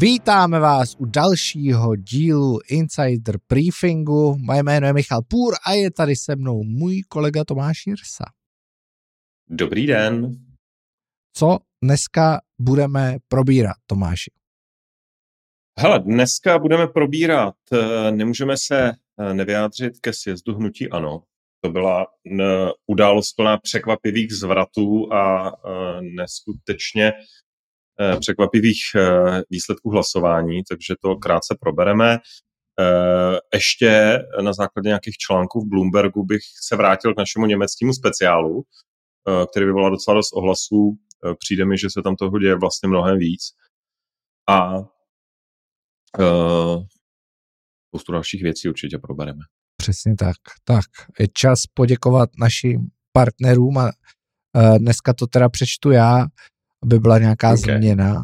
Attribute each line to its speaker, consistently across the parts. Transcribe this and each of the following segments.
Speaker 1: Vítáme vás u dalšího dílu Insider Briefingu. Moje jméno je Michal Půr a je tady se mnou můj kolega Tomáš Jirsa.
Speaker 2: Dobrý den.
Speaker 1: Co dneska budeme probírat, Tomáši?
Speaker 2: Hele, dneska budeme probírat, eh, nemůžeme se eh, nevyjádřit ke sjezdu hnutí ANO. To byla událost plná překvapivých zvratů a eh, neskutečně překvapivých výsledků hlasování, takže to krátce probereme. Ještě na základě nějakých článků v Bloombergu bych se vrátil k našemu německému speciálu, který vyvolal docela dost ohlasů. Přijde mi, že se tam toho děje vlastně mnohem víc. A spoustu dalších věcí určitě probereme.
Speaker 1: Přesně tak. Tak, je čas poděkovat našim partnerům a dneska to teda přečtu já, aby byla nějaká okay. změna.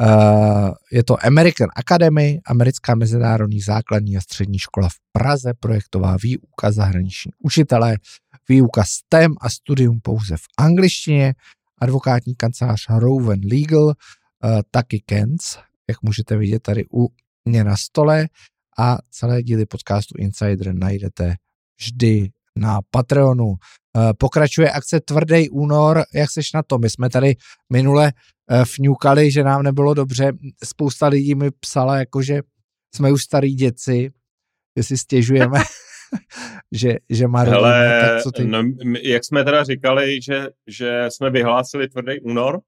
Speaker 1: Uh, je to American Academy, americká mezinárodní základní a střední škola v Praze, projektová výuka zahraniční učitelé, výuka STEM a studium pouze v angličtině, advokátní kancelář Rowan Legal, uh, taky Kens, jak můžete vidět tady u mě na stole a celé díly podcastu Insider najdete vždy na Patreonu. Eh, pokračuje akce Tvrdý únor, jak seš na to? My jsme tady minule eh, fňukali, že nám nebylo dobře. Spousta lidí mi psala, jako že jsme už starý děci, že si stěžujeme, že, že má
Speaker 2: Hele, tak co ty? No, jak jsme teda říkali, že, že jsme vyhlásili Tvrdý únor,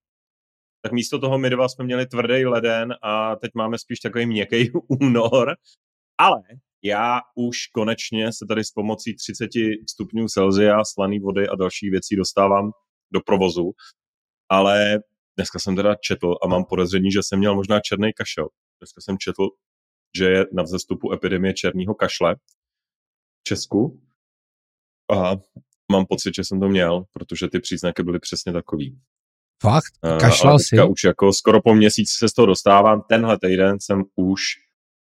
Speaker 2: tak místo toho my dva jsme měli tvrdý leden a teď máme spíš takový měkký únor. Ale já už konečně se tady s pomocí 30 stupňů Celsia, slaný vody a dalších věcí dostávám do provozu. Ale dneska jsem teda četl a mám podezření, že jsem měl možná černý kašel. Dneska jsem četl, že je na vzestupu epidemie černého kašle v Česku. A mám pocit, že jsem to měl, protože ty příznaky byly přesně takový.
Speaker 1: Fakt? Eh, Kašlal si?
Speaker 2: už jako skoro po měsíci se z toho dostávám. Tenhle týden jsem už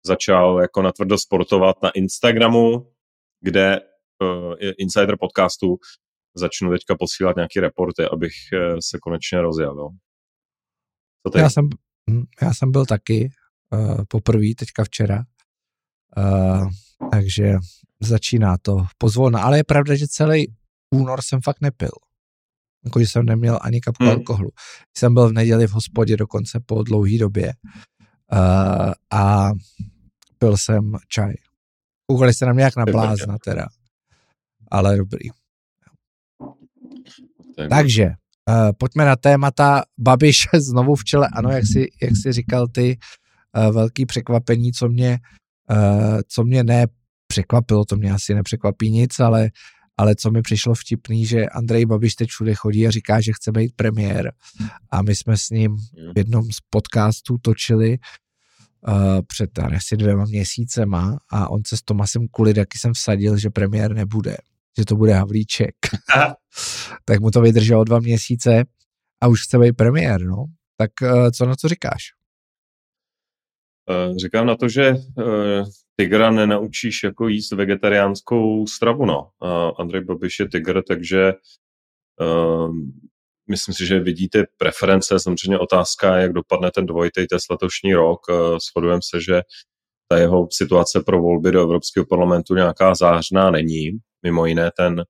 Speaker 2: začal jako natvrdo sportovat na Instagramu, kde uh, Insider podcastu začnu teďka posílat nějaké reporty, abych uh, se konečně rozjel. Jo.
Speaker 1: Co já, jsem, hm, já jsem byl taky uh, poprvé teďka včera, uh, takže začíná to pozvolna, ale je pravda, že celý únor jsem fakt nepil jako že jsem neměl ani kapku hmm. alkoholu. Jsem byl v neděli v hospodě dokonce po dlouhé době uh, a pil jsem čaj. Koukali se na mě jak na blázna teda, ale dobrý. Takže, uh, pojďme na témata Babiš znovu v čele. Ano, jak si, jak si říkal ty, uh, velký překvapení, co mě, uh, co mě ne překvapilo, to mě asi nepřekvapí nic, ale ale co mi přišlo vtipný, že Andrej Babiš teď všude chodí a říká, že chce být premiér a my jsme s ním v jednom z podcastů točili uh, před asi dvěma měsícema a on se s Tomasem Kulidaky jsem vsadil, že premiér nebude, že to bude Havlíček. tak mu to vydrželo dva měsíce a už chce být premiér, no. Tak uh, co na to říkáš?
Speaker 2: Uh, říkám na to, že tygra nenaučíš jako jíst vegetariánskou stravu, no. Andrej Babiš je tygr, takže myslím si, že vidíte preference. Samozřejmě otázka, jak dopadne ten dvojitý test letošní rok. Uh, shodujeme se, že ta jeho situace pro volby do Evropského parlamentu nějaká zářná není. Mimo jiné ten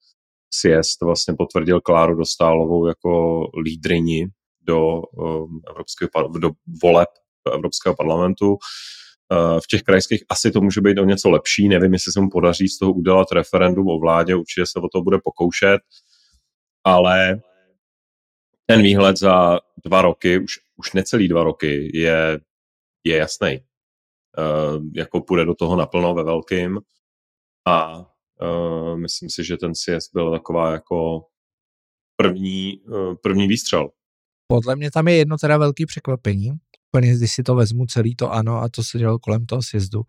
Speaker 2: siest vlastně potvrdil Kláru Dostálovou jako lídrini do, um, evropského, do voleb do Evropského parlamentu. Eh, v těch krajských asi to může být o něco lepší. Nevím, jestli se mu podaří z toho udělat referendum o vládě, určitě se o to bude pokoušet, ale ten výhled za dva roky, už, už necelý dva roky, je, je jasný. Uh, jako půjde do toho naplno ve velkým a uh, myslím si, že ten sjezd byl taková jako první, uh, první výstřel.
Speaker 1: Podle mě tam je jedno teda velký překvapení, úplně, když si to vezmu celý to ano a to se dělalo kolem toho sjezdu.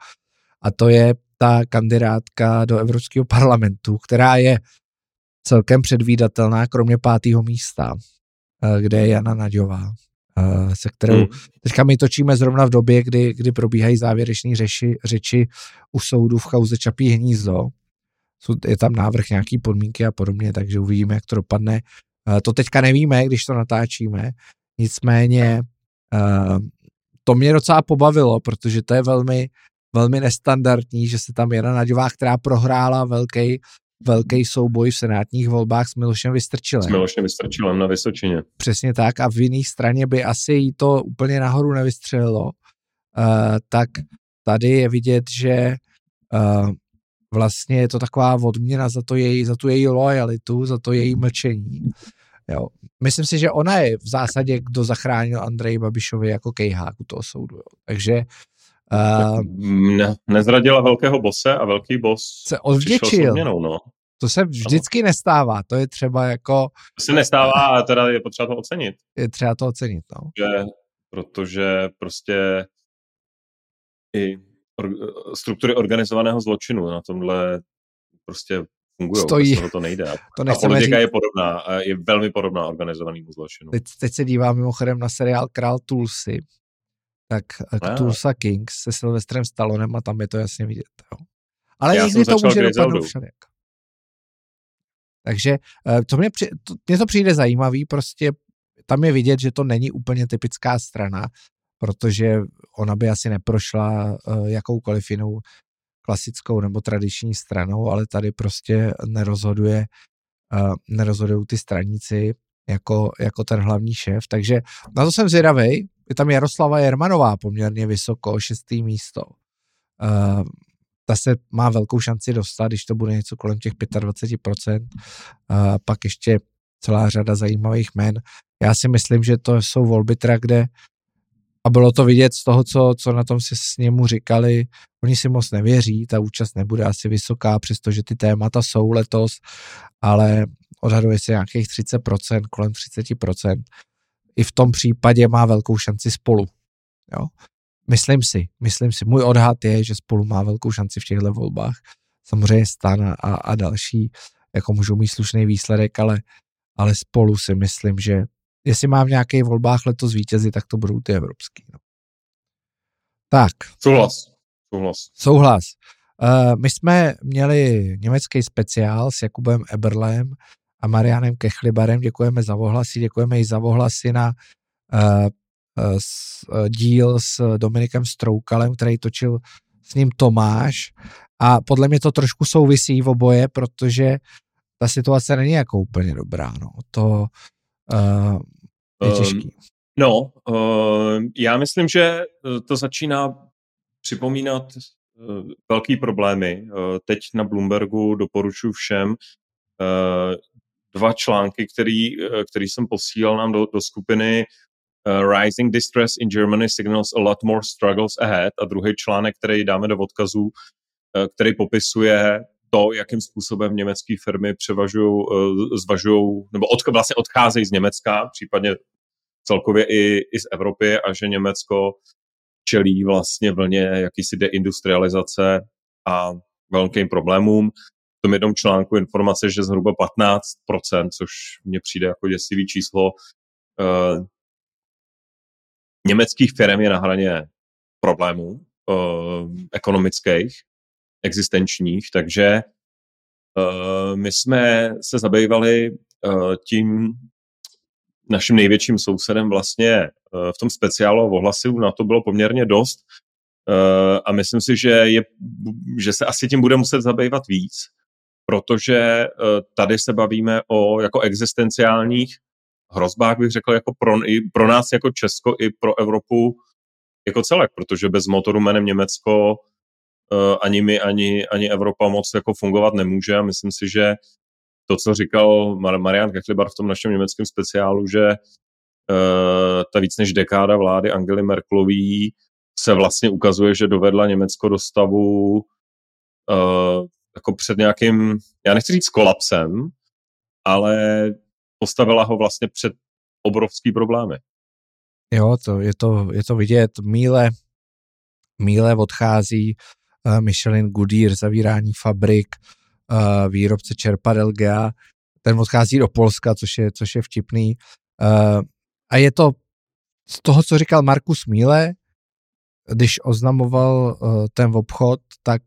Speaker 1: A to je ta kandidátka do Evropského parlamentu, která je celkem předvídatelná, kromě pátého místa, kde je Jana Naďová, eh, se kterou hmm. teďka my točíme zrovna v době, kdy, kdy probíhají závěrečné řeči, řeči u soudu v kauze Čapí hnízdo. Je tam návrh nějaký podmínky a podobně, takže uvidíme, jak to dopadne. Eh, to teďka nevíme, když to natáčíme, nicméně to to mě docela pobavilo, protože to je velmi, velmi nestandardní, že se tam Jana Naďová, která prohrála velký velký souboj v senátních volbách s Milošem Vystrčilem.
Speaker 2: S Milošem Vystrčilem na Vysočině.
Speaker 1: Přesně tak a v jiných straně by asi jí to úplně nahoru nevystřelilo. Uh, tak tady je vidět, že uh, vlastně je to taková odměna za, to její, za tu její lojalitu, za to její mlčení. Jo. Myslím si, že ona je v zásadě, kdo zachránil Andrej Babišovi jako kejhák u toho soudu. Jo. Takže
Speaker 2: Uh, ne, nezradila velkého bose a velký bos
Speaker 1: se odvděčil. Odměnou, no. To se vždycky ano. nestává, to je třeba jako...
Speaker 2: To se nestává a teda je potřeba to ocenit.
Speaker 1: Je třeba to ocenit, no.
Speaker 2: Že, protože prostě i or, struktury organizovaného zločinu na tomhle prostě fungují, Stojí. bez toho to nejde. To a politika říct. je podobná, je velmi podobná organizovanému zločinu.
Speaker 1: Teď, teď se dívám mimochodem na seriál Král Tulsi, tak no. Tulsa Kings se Sylvestrem Stallonem a tam je to jasně vidět. Jo. Ale Já někdy to může dopadnout všelijak. Takže eh, to mě, to, mě to přijde zajímavý, prostě tam je vidět, že to není úplně typická strana, protože ona by asi neprošla uh, jakoukoliv jinou klasickou nebo tradiční stranou, ale tady prostě nerozhoduje, nerozhodují ty straníci jako, jako ten hlavní šéf, takže na to jsem zvědavý. Je tam Jaroslava Jermanová poměrně vysoko, šestý místo. Uh, ta se má velkou šanci dostat, když to bude něco kolem těch 25%. Uh, pak ještě celá řada zajímavých jmen. Já si myslím, že to jsou volby teda, kde a bylo to vidět z toho, co, co na tom si s němu říkali, oni si moc nevěří, ta účast nebude asi vysoká, přestože ty témata jsou letos, ale odhaduje se nějakých 30%, kolem 30%. I v tom případě má velkou šanci spolu. Jo? Myslím si, myslím si, můj odhad je, že spolu má velkou šanci v těchto volbách. Samozřejmě stan a, a další jako můžou mít slušný výsledek, ale, ale spolu si myslím, že jestli mám v nějakých volbách letos vítězi, tak to budou ty evropský. No. Tak.
Speaker 2: Souhlas. Souhlas.
Speaker 1: Souhlas. Uh, my jsme měli německý speciál s Jakubem Eberlem a Marianem Kechlibarem. Děkujeme za ohlasy, děkujeme i za ohlasy na uh, s, díl s Dominikem Stroukalem, který točil s ním Tomáš. A podle mě to trošku souvisí v oboje, protože ta situace není jako úplně dobrá. No. To uh, je ehm, těžký. Um,
Speaker 2: no, uh, já myslím, že to začíná připomínat uh, velký problémy. Uh, teď na Bloombergu doporučuji všem uh, dva články, který, který jsem posílal nám do, do skupiny uh, Rising Distress in Germany signals a lot more struggles ahead a druhý článek, který dáme do odkazů, uh, který popisuje to, jakým způsobem německé firmy převažují, uh, zvažují, nebo od, vlastně odcházejí z Německa, případně celkově i, i z Evropy a že Německo čelí vlastně vlně jakýsi deindustrializace a velkým problémům. Tom jednom článku informace, že zhruba 15%, což mně přijde jako děsivý číslo, uh, německých firm je na hraně problémů uh, ekonomických, existenčních, takže uh, my jsme se zabývali uh, tím, naším největším sousedem vlastně v tom speciálu ohlasu na to bylo poměrně dost a myslím si, že, je, že se asi tím bude muset zabývat víc, protože uh, tady se bavíme o jako existenciálních hrozbách, bych řekl, jako pro, i pro nás jako Česko i pro Evropu jako celek, protože bez motoru jménem Německo uh, ani my, ani, ani Evropa moc jako fungovat nemůže. A myslím si, že to, co říkal Marian Kechlibar v tom našem německém speciálu, že uh, ta víc než dekáda vlády Angely Merkelový se vlastně ukazuje, že dovedla Německo do stavu jako před nějakým, já nechci říct kolapsem, ale postavila ho vlastně před obrovský problémy.
Speaker 1: Jo, to je to, je to vidět. Míle, míle odchází uh, Michelin Goodyear, zavírání fabrik, uh, výrobce čerpadel GA, ten odchází do Polska, což je, což je vtipný. Uh, a je to z toho, co říkal Markus Míle, když oznamoval uh, ten obchod, tak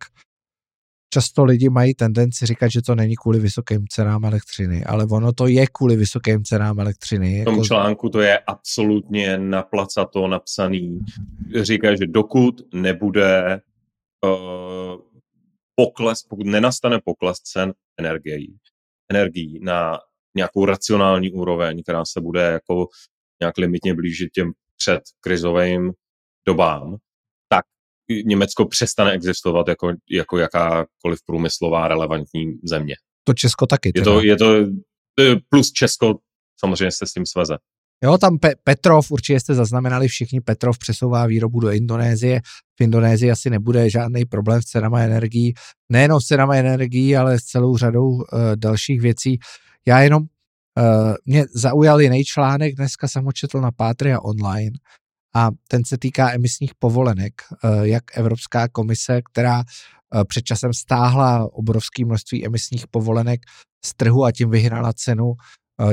Speaker 1: často lidi mají tendenci říkat, že to není kvůli vysokým cenám elektřiny, ale ono to je kvůli vysokým cenám elektřiny.
Speaker 2: V tom jako... článku to je absolutně naplacato napsaný. Říká, že dokud nebude uh, pokles, pokud nenastane pokles cen energií, energií na nějakou racionální úroveň, která se bude jako nějak limitně blížit těm před krizovým dobám, Německo přestane existovat jako, jako jakákoliv průmyslová relevantní země.
Speaker 1: To Česko taky.
Speaker 2: Je to, je to plus Česko samozřejmě se s tím sveze.
Speaker 1: Jo, tam Pe- Petrov, určitě jste zaznamenali všichni, Petrov přesouvá výrobu do Indonésie. V Indonésii asi nebude žádný problém s cenama energií. Nejenom s cenama energií, ale s celou řadou uh, dalších věcí. Já jenom, uh, mě zaujal jiný článek, dneska jsem ho četl na Patria online a ten se týká emisních povolenek, uh, jak Evropská komise, která uh, před časem stáhla obrovské množství emisních povolenek z trhu a tím vyhrala cenu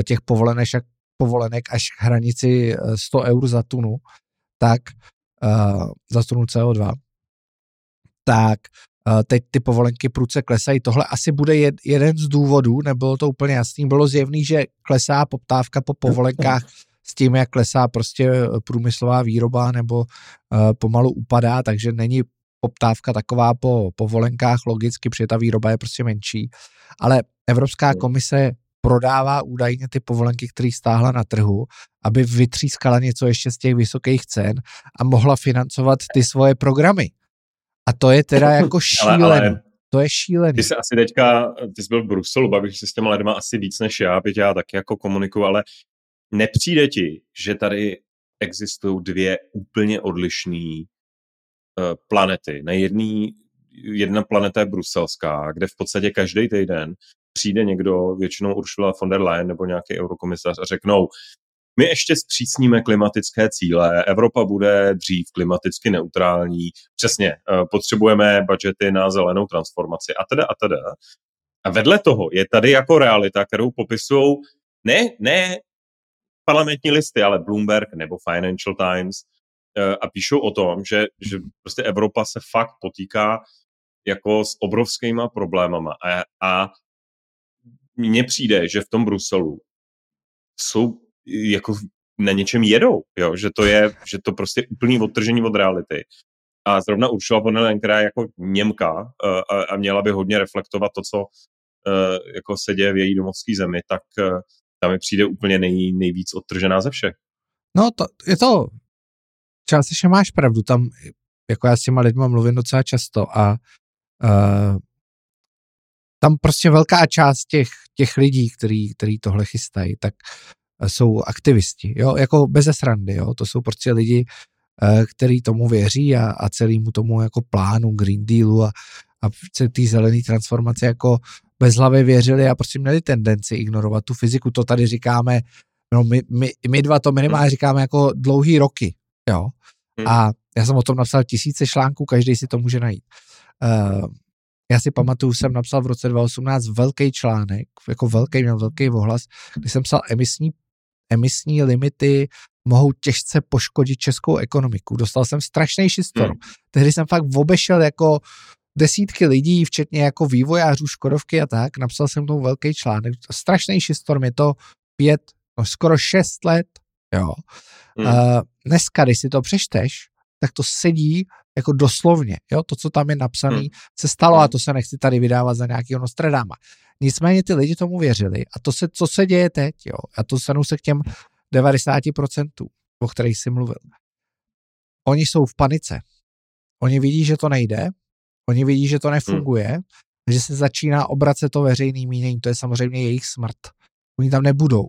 Speaker 1: těch povolenek, povolenek až k hranici 100 eur za tunu, tak za tunu CO2, tak teď ty povolenky průce klesají. Tohle asi bude jed, jeden z důvodů, nebylo to úplně jasný, bylo zjevný, že klesá poptávka po povolenkách s tím, jak klesá prostě průmyslová výroba nebo uh, pomalu upadá, takže není poptávka taková po povolenkách logicky, protože ta výroba je prostě menší. Ale Evropská komise prodává údajně ty povolenky, které stáhla na trhu, aby vytřískala něco ještě z těch vysokých cen a mohla financovat ty svoje programy. A to je teda jako šílené. Ale, ale to je šílený.
Speaker 2: Ty jsi asi teďka, ty jsi byl v Bruselu, bavíš se s těma lidma asi víc než já, byť já taky jako komunikuju, ale nepřijde ti, že tady existují dvě úplně odlišné uh, planety. Na jedný, jedna planeta je bruselská, kde v podstatě každý týden přijde někdo, většinou Ursula von der Leyen nebo nějaký eurokomisař a řeknou, my ještě zpřísníme klimatické cíle, Evropa bude dřív klimaticky neutrální, přesně, eh, potřebujeme budžety na zelenou transformaci a teda a teda. A vedle toho je tady jako realita, kterou popisují ne, ne parlamentní listy, ale Bloomberg nebo Financial Times eh, a píšou o tom, že, že prostě Evropa se fakt potýká jako s obrovskýma problémama a, a mně přijde, že v tom Bruselu jsou jako na něčem jedou, jo? Že, to je, že to prostě úplný odtržení od reality. A zrovna Ursula von der Leyen, která je jako Němka uh, a, a měla by hodně reflektovat to, co uh, jako se děje v její domovské zemi, tak tam mi přijde úplně nej, nejvíc odtržená ze všech.
Speaker 1: No, to, je to, částečně máš pravdu, tam jako já s těma lidma mluvím docela často a uh, tam prostě velká část těch, těch lidí, který, který tohle chystají, tak eh, jsou aktivisti, jo, jako bez srandy, jo, to jsou prostě lidi, eh, který tomu věří a, a celému tomu jako plánu Green Dealu a, a té zelené transformace jako bez hlavy věřili a prostě měli tendenci ignorovat tu fyziku, to tady říkáme, no my, my, my dva to minimálně říkáme jako dlouhý roky, jo, hmm. a já jsem o tom napsal tisíce článků, každý si to může najít. Uh, já si pamatuju, jsem napsal v roce 2018 velký článek, jako velký, měl velký ohlas, kdy jsem psal emisní, emisní limity mohou těžce poškodit českou ekonomiku. Dostal jsem strašný šistorm. Hmm. Tehdy jsem fakt obešel jako desítky lidí, včetně jako vývojářů Škodovky a tak. Napsal jsem tomu velký článek. Strašný šistorm, je to pět, no skoro šest let. Jo. Hmm. Uh, dneska, když si to přečteš, tak to sedí jako doslovně, jo, to, co tam je napsané, hmm. se stalo a hmm. to se nechci tady vydávat za nějakého Nostradama. Nicméně ty lidi tomu věřili a to se, co se děje teď, jo, a to stanu se k těm 90%, o kterých jsi mluvil. Oni jsou v panice. Oni vidí, že to nejde, oni vidí, že to nefunguje, hmm. že se začíná obracet to veřejný mínění, to je samozřejmě jejich smrt. Oni tam nebudou.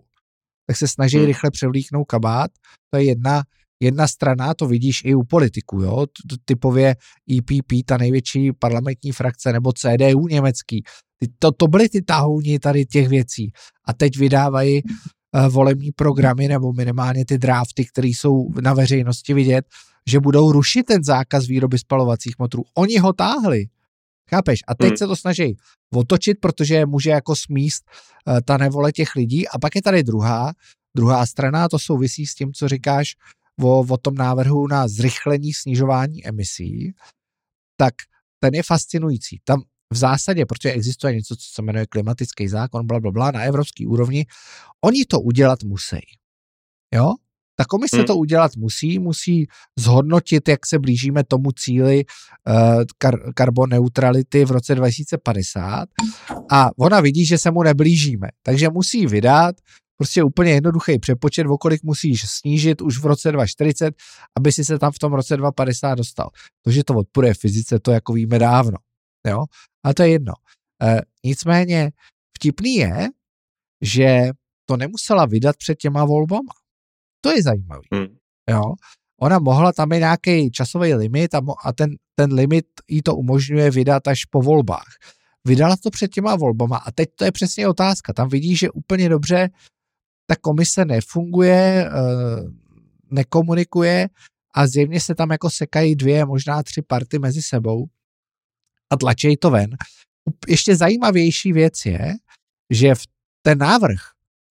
Speaker 1: Tak se snaží hmm. rychle převlíknout kabát, to je jedna jedna strana, to vidíš i u politiků, jo, typově EPP, ta největší parlamentní frakce, nebo CDU německý, to, to byly ty tahouni tady těch věcí. A teď vydávají uh, volební programy nebo minimálně ty drafty, které jsou na veřejnosti vidět, že budou rušit ten zákaz výroby spalovacích motorů. Oni ho táhli. Chápeš? A teď hmm. se to snaží otočit, protože může jako smíst uh, ta nevole těch lidí. A pak je tady druhá, druhá strana, a to souvisí s tím, co říkáš, o, o tom návrhu na zrychlení snižování emisí, tak ten je fascinující. Tam v zásadě, protože existuje něco, co se jmenuje klimatický zákon, bla, bla, bla, na evropské úrovni, oni to udělat musí. Jo? Ta komise hmm. to udělat musí, musí zhodnotit, jak se blížíme tomu cíli uh, kar- karboneutrality v roce 2050 a ona vidí, že se mu neblížíme, takže musí vydat prostě úplně jednoduchý přepočet, o kolik musíš snížit už v roce 2040, aby si se tam v tom roce 2050 dostal. To, že to odpůjde fyzice, to jako víme dávno. Jo? A to je jedno. E, nicméně vtipný je, že to nemusela vydat před těma volbama. To je zajímavé. Hmm. Jo? Ona mohla, tam je nějaký časový limit a, mo, a ten, ten limit jí to umožňuje vydat až po volbách. Vydala to před těma volbama a teď to je přesně otázka. Tam vidí, že úplně dobře ta komise nefunguje, eh, nekomunikuje a zjevně se tam jako sekají dvě, možná tři party mezi sebou a tlačí to ven. Ještě zajímavější věc je, že v ten návrh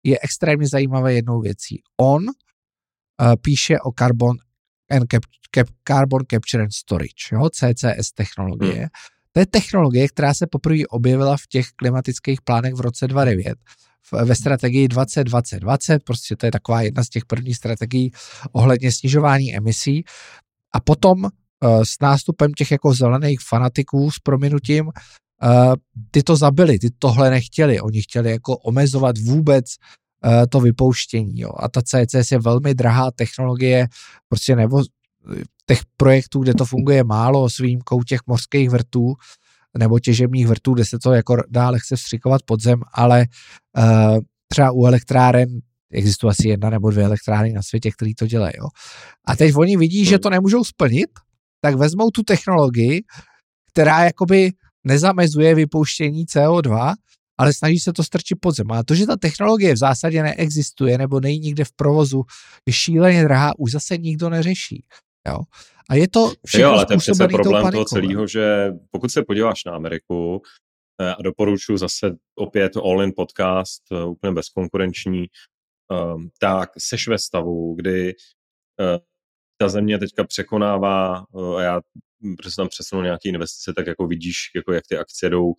Speaker 1: je extrémně zajímavé jednou věcí. On píše o carbon and cap, cap, carbon capture and storage, jo, CCS technologie. Hmm. To je technologie, která se poprvé objevila v těch klimatických plánech v roce 2009 ve strategii 2020-20, prostě to je taková jedna z těch prvních strategií ohledně snižování emisí. A potom uh, s nástupem těch jako zelených fanatiků s prominutím, uh, ty to zabili, ty tohle nechtěli, oni chtěli jako omezovat vůbec to vypouštění. Jo. A ta CCS je velmi drahá technologie, prostě nebo těch projektů, kde to funguje málo s výjimkou těch mořských vrtů, nebo těžebních vrtů, kde se to jako dá lehce vstřikovat pod zem, ale uh, třeba u elektráren existuje asi jedna nebo dvě elektrárny na světě, které to dělají. Jo. A teď oni vidí, že to nemůžou splnit, tak vezmou tu technologii, která jakoby nezamezuje vypouštění CO2, ale snaží se to strčit pod zem. A to, že ta technologie v zásadě neexistuje nebo není nikde v provozu, je šíleně drahá, už zase nikdo neřeší. Jo? A je to všechno Jo, ale to je přece
Speaker 2: problém toho celého, že pokud se podíváš na Ameriku, eh, a doporučuji zase opět All In podcast, eh, úplně bezkonkurenční, ehm, tak seš ve stavu, kdy eh, ta země teďka překonává, a já protože tam přesunu nějaké investice, tak jako vidíš, jako jak ty akcie jdou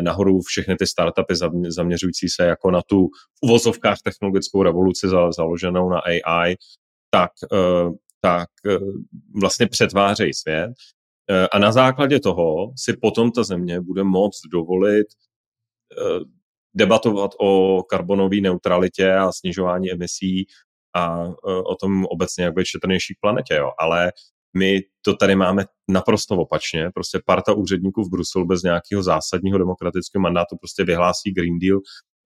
Speaker 2: nahoru všechny ty startupy zaměřující se jako na tu uvozovkách technologickou revoluci založenou na AI, tak tak eh, vlastně přetvářejí svět. Eh, a na základě toho si potom ta země bude moct dovolit eh, debatovat o karbonové neutralitě a snižování emisí a o tom obecně, jak být šetrnější planetě. Jo. Ale my to tady máme naprosto opačně. Prostě parta úředníků v Bruselu bez nějakého zásadního demokratického mandátu prostě vyhlásí Green Deal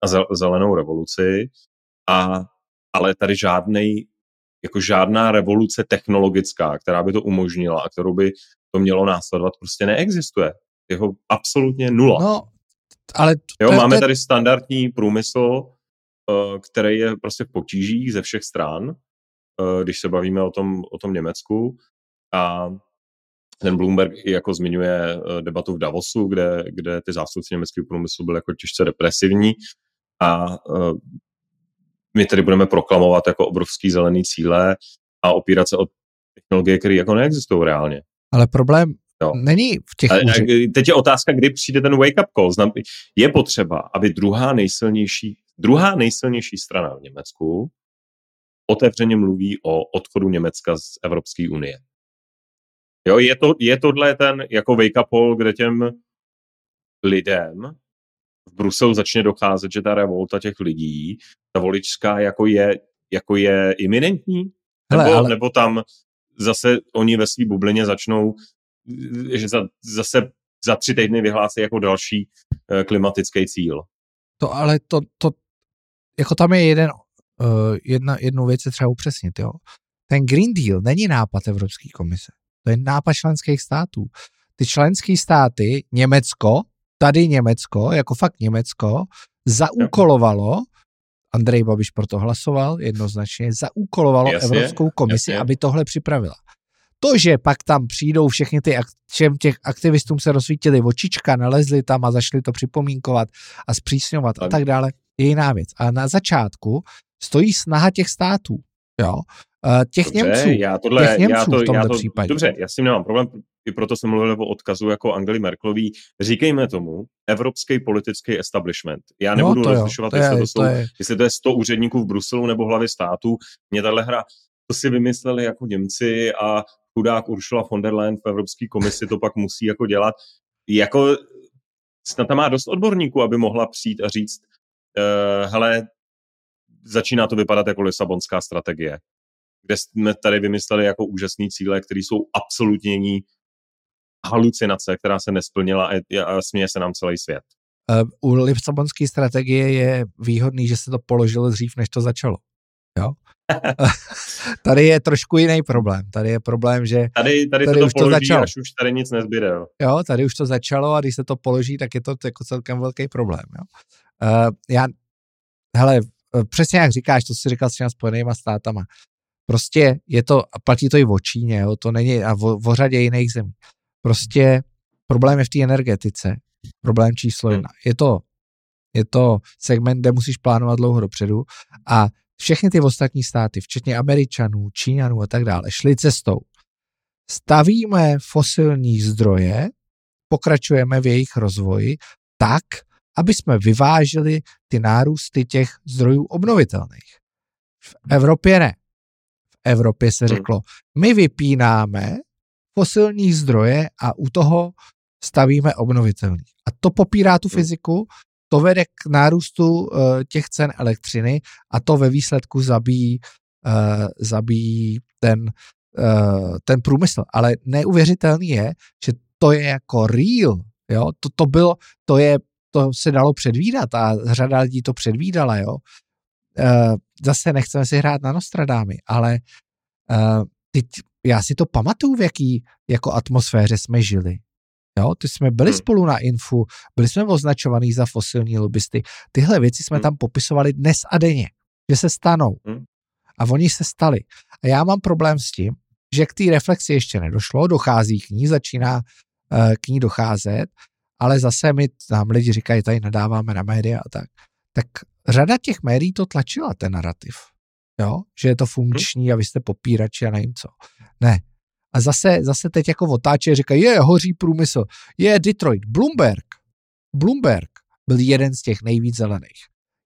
Speaker 2: a zelenou revoluci. A, ale tady žádný jako žádná revoluce technologická, která by to umožnila a kterou by to mělo následovat, prostě neexistuje. Jeho absolutně nula. No,
Speaker 1: ale
Speaker 2: jo, máme tady standardní průmysl, eh, který je prostě v potížích ze všech stran, eh, když se bavíme o tom, o tom Německu. A ten Bloomberg i jako zmiňuje eh, debatu v Davosu, kde, kde ty zástupci německého průmyslu byly jako těžce depresivní a my tedy budeme proklamovat jako obrovský zelený cíle a opírat se o technologie, které jako neexistují reálně.
Speaker 1: Ale problém jo. není v těch... A,
Speaker 2: teď je otázka, kdy přijde ten wake-up call. Znam, je potřeba, aby druhá nejsilnější, druhá nejsilnější strana v Německu otevřeně mluví o odchodu Německa z Evropské unie. Jo, je, to, je tohle ten jako wake-up call, kde těm lidem v Bruselu začne docházet, že ta revolta těch lidí, ta voličská, jako je, jako je iminentní? Nebo, Hele, ale... nebo tam zase oni ve své bublině začnou, že za, zase za tři týdny vyhlásí jako další uh, klimatický cíl.
Speaker 1: To ale to, to jako tam je jeden, uh, jedna, jednu věc je třeba upřesnit, jo. Ten Green Deal není nápad Evropské komise. To je nápad členských států. Ty členské státy, Německo, tady Německo, jako fakt Německo, zaúkolovalo, Andrej Babiš proto hlasoval jednoznačně, zaúkolovalo jasně, Evropskou komisi, jasně. aby tohle připravila. To, že pak tam přijdou všechny ty, všem těch aktivistům se rozsvítili očička, nalezli tam a zašli to připomínkovat a zpřísňovat a tak dále, je jiná věc. A na začátku stojí snaha těch států, jo, eh, těch dobře, Němců,
Speaker 2: já tohle,
Speaker 1: těch Němců
Speaker 2: já to,
Speaker 1: v tomhle
Speaker 2: já to,
Speaker 1: případě.
Speaker 2: Dobře, já s tím nemám problém, i proto jsem mluvil o odkazu jako Angely Merklový, říkejme tomu evropský politický establishment. Já no, nebudu no, rozlišovat, jestli, to, jsou, to je... jestli to je 100 úředníků v Bruselu nebo hlavy států. Mě tahle hra, to si vymysleli jako Němci a chudák Ursula von der Leyen v Evropské komisi to pak musí jako dělat. Jako snad tam má dost odborníků, aby mohla přijít a říct, uh, hele, začíná to vypadat jako Lisabonská strategie, kde jsme tady vymysleli jako úžasné cíle, které jsou absolutně halucinace, která se nesplnila a, a směje se nám celý svět.
Speaker 1: Uh, u Lisabonské strategie je výhodný, že se to položilo dřív, než to začalo. Jo? tady je trošku jiný problém. Tady je problém, že
Speaker 2: tady, tady, tady to už to začalo. až už tady nic nezbyde. Jo.
Speaker 1: jo, tady už to začalo a když se to položí, tak je to jako celkem velký problém. Jo. Uh, já, hele, přesně jak říkáš, to si říkal s těma spojenýma státama. Prostě je to, platí to i v Číně, jo, to není, a v, v řadě jiných zemí. Prostě problém je v té energetice. Problém číslo jedna. Je to, je to segment, kde musíš plánovat dlouho dopředu a všechny ty ostatní státy, včetně Američanů, Číňanů a tak dále, šli cestou. Stavíme fosilní zdroje, pokračujeme v jejich rozvoji tak, aby jsme vyvážili ty nárůsty těch zdrojů obnovitelných. V Evropě ne. Evropě se hmm. řeklo, my vypínáme fosilní zdroje a u toho stavíme obnovitelný. A to popírá tu hmm. fyziku, to vede k nárůstu uh, těch cen elektřiny a to ve výsledku zabíjí, uh, zabíjí ten, uh, ten průmysl. Ale neuvěřitelný je, že to je jako real, jo, to, to bylo, to je, to se dalo předvídat a řada lidí to předvídala, jo. Uh, zase nechceme si hrát na Nostradámy, ale uh, teď já si to pamatuju, v jaký jako atmosféře jsme žili. Jo, ty jsme byli hmm. spolu na Infu, byli jsme označovaní za fosilní lobbysty. Tyhle věci jsme hmm. tam popisovali dnes a denně, že se stanou. Hmm. A oni se stali. A já mám problém s tím, že k té reflexi ještě nedošlo, dochází k ní, začíná uh, k ní docházet, ale zase mi tam lidi říkají, tady nadáváme na média a tak. Tak řada těch médií to tlačila, ten narrativ. Jo? Že je to funkční a vy jste popírači a nevím co. Ne, a zase, zase teď jako otáče říkají, je, hoří průmysl, je Detroit, Bloomberg. Bloomberg byl jeden z těch nejvíc zelených.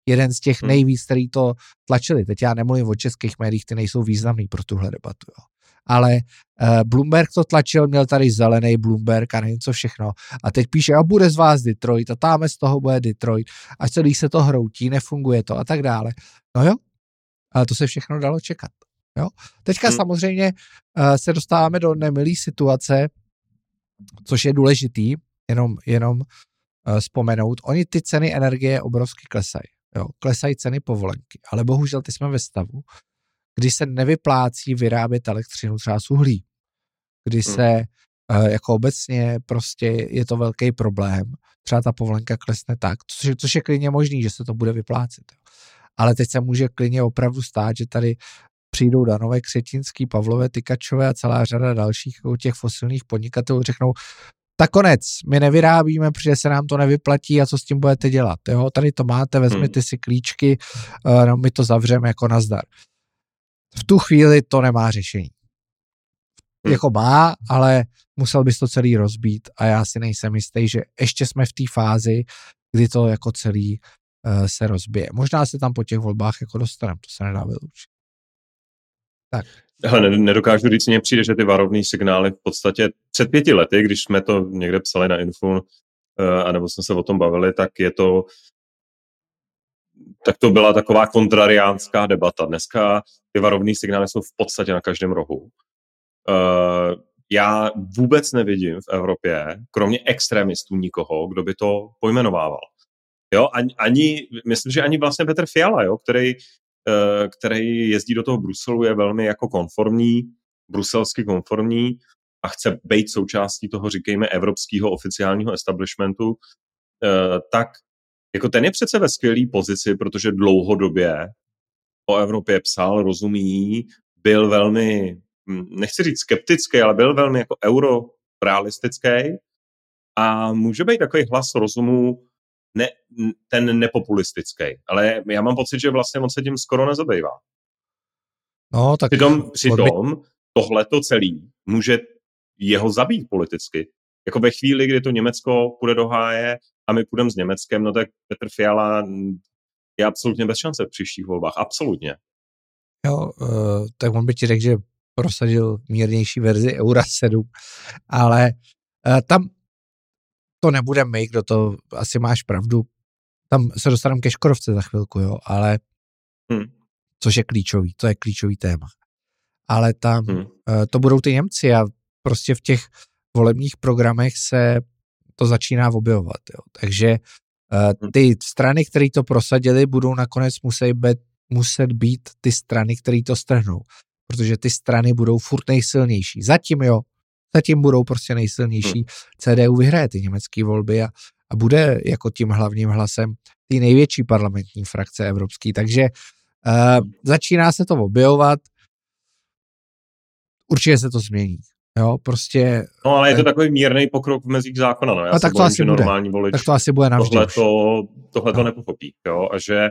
Speaker 1: Jeden z těch hmm. nejvíc, který to tlačili. Teď já nemluvím o českých médiích, ty nejsou významný pro tuhle debatu. Jo. Ale uh, Bloomberg to tlačil, měl tady zelený Bloomberg a nevím co všechno. A teď píše, a bude z vás Detroit a tam z toho bude Detroit a celý se to hroutí, nefunguje to a tak dále. No jo, ale to se všechno dalo čekat. Jo? Teďka hmm. samozřejmě uh, se dostáváme do nemilé situace, což je důležitý, jenom, jenom uh, vzpomenout. Oni ty ceny energie obrovsky klesají. Jo? Klesají ceny povolenky, ale bohužel ty jsme ve stavu, kdy se nevyplácí vyrábět elektřinu třeba z uhlí, kdy hmm. se uh, jako obecně prostě je to velký problém. Třeba ta povolenka klesne tak, což, což je klidně možný, že se to bude vyplácet. Ale teď se může klidně opravdu stát, že tady přijdou Danové, Křetinský, Pavlové, Tykačové a celá řada dalších těch fosilních podnikatelů řeknou, tak konec, my nevyrábíme, protože se nám to nevyplatí a co s tím budete dělat. Jo? Tady to máte, vezměte hmm. si klíčky, uh, no, my to zavřeme jako nazdar. V tu chvíli to nemá řešení. Hmm. Jako má, ale musel bys to celý rozbít a já si nejsem jistý, že ještě jsme v té fázi, kdy to jako celý uh, se rozbije. Možná se tam po těch volbách jako dostaneme, to se nedá vyloučit.
Speaker 2: Tak. Hele, nedokážu říct, mně přijde, že ty varovné signály v podstatě před pěti lety, když jsme to někde psali na Info, uh, anebo jsme se o tom bavili, tak je to tak to byla taková kontrariánská debata. Dneska ty varovné signály jsou v podstatě na každém rohu. Uh, já vůbec nevidím v Evropě, kromě extremistů, nikoho, kdo by to pojmenovával. Jo, ani, ani, myslím, že ani vlastně Petr Fiala, jo, který Eh, který jezdí do toho Bruselu, je velmi jako konformní, bruselsky konformní a chce být součástí toho, říkejme, evropského oficiálního establishmentu, eh, tak jako ten je přece ve skvělé pozici, protože dlouhodobě o Evropě psal, rozumí, byl velmi, hm, nechci říct skeptický, ale byl velmi jako eurorealistický a může být takový hlas rozumu ne, ten nepopulistický. Ale já mám pocit, že vlastně on se tím skoro nezabývá.
Speaker 1: No, tak
Speaker 2: přitom, přitom tohle to celý může jeho zabít politicky. Jako ve chvíli, kdy to Německo půjde do háje a my půjdeme s Německem, no tak Petr Fiala je absolutně bez šance v příštích volbách. Absolutně.
Speaker 1: Jo, uh, tak on by ti řekl, že prosadil mírnější verzi Eura 7, ale uh, tam to nebude my, kdo to, asi máš pravdu, tam se dostaneme ke Škorovce za chvilku, jo, ale hmm. což je klíčový, to je klíčový téma. Ale tam hmm. uh, to budou ty Němci a prostě v těch volebních programech se to začíná objevovat, jo. Takže uh, ty strany, které to prosadili, budou nakonec muset být, muset být ty strany, které to strhnou, protože ty strany budou furt nejsilnější. Zatím jo, zatím budou prostě nejsilnější. Hmm. CDU vyhraje ty německé volby a, a bude jako tím hlavním hlasem ty největší parlamentní frakce evropský. Takže uh, začíná se to objevovat. Určitě se to změní. Jo, prostě...
Speaker 2: No ale je to eh, takový mírný pokrok v mezích zákona, no. Já
Speaker 1: no, tak to bojím, asi bude. normální volič tak to asi bude navždy
Speaker 2: tohle, to, tohle no. to nepochopí, jo, a že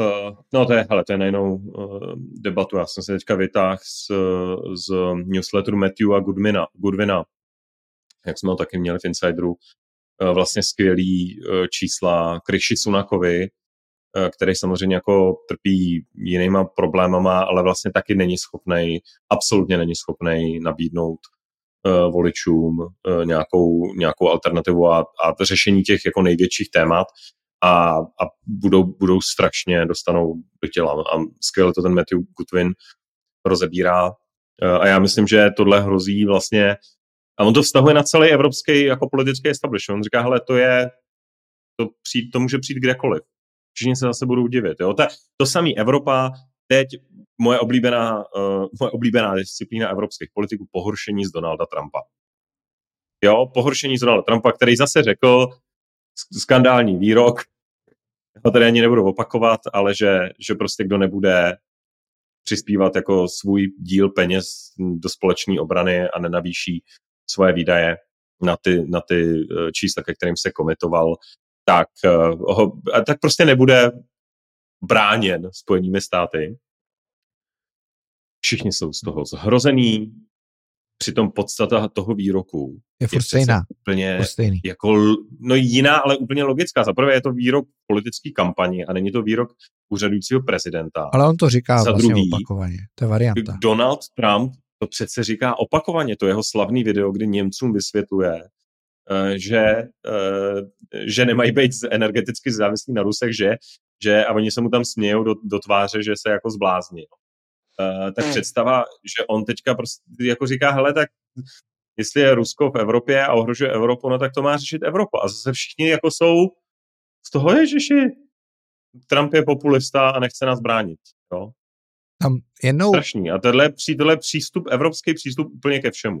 Speaker 2: Uh, no to je, hele, to je na jinou uh, debatu. Já jsem se teďka vytáhl z, z newsletteru Matthewa Goodwina, Goodwina, jak jsme ho taky měli v Insideru, uh, vlastně skvělý uh, čísla k Rishi Sunakovi, který samozřejmě jako trpí jinýma problémama, ale vlastně taky není schopný, absolutně není schopný nabídnout uh, voličům uh, nějakou, nějakou alternativu a, a řešení těch jako největších témat a, a budou, budou strašně, dostanou do těla. A skvěle to ten Matthew Goodwin rozebírá. A já myslím, že tohle hrozí vlastně, a on to vztahuje na celý evropský jako politický establishment. On říká, hele, to je, to, přijít, to může přijít kdekoliv. Všichni se zase budou divit. Jo? To, to samý Evropa, teď moje oblíbená, uh, moje oblíbená disciplína evropských politiků, pohoršení z Donalda Trumpa. Jo, pohoršení z Donalda Trumpa, který zase řekl, skandální výrok, ho tady ani nebudu opakovat, ale že, že prostě kdo nebude přispívat jako svůj díl peněz do společné obrany a nenavýší svoje výdaje na ty, na ty eh, čísla, ke kterým se komitoval, tak, eh, ho, tak prostě nebude bráněn spojenými státy. Všichni jsou z toho zhrození, přitom podstata toho výroku
Speaker 1: je furt je stejná.
Speaker 2: Úplně furt stejný. jako, no jiná, ale úplně logická. Za prvé je to výrok politické kampani a není to výrok úřadujícího prezidenta.
Speaker 1: Ale on to říká Za vlastně druhý, opakovaně. To je varianta.
Speaker 2: Donald Trump to přece říká opakovaně. To je jeho slavný video, kdy Němcům vysvětluje, že, eh, že nemají být energeticky závislí na Rusech, že, že a oni se mu tam smějou do, do tváře, že se jako zblázni. Uh, tak hmm. představa, že on teďka prostě jako říká, hele, tak jestli je Rusko v Evropě a ohrožuje Evropu, no tak to má řešit Evropa. A zase všichni jako jsou z toho, ježiši, Trump je populista a nechce nás bránit. Jo?
Speaker 1: Tam jednou...
Speaker 2: Strašný. A tenhle, tenhle přístup, evropský přístup úplně ke všemu.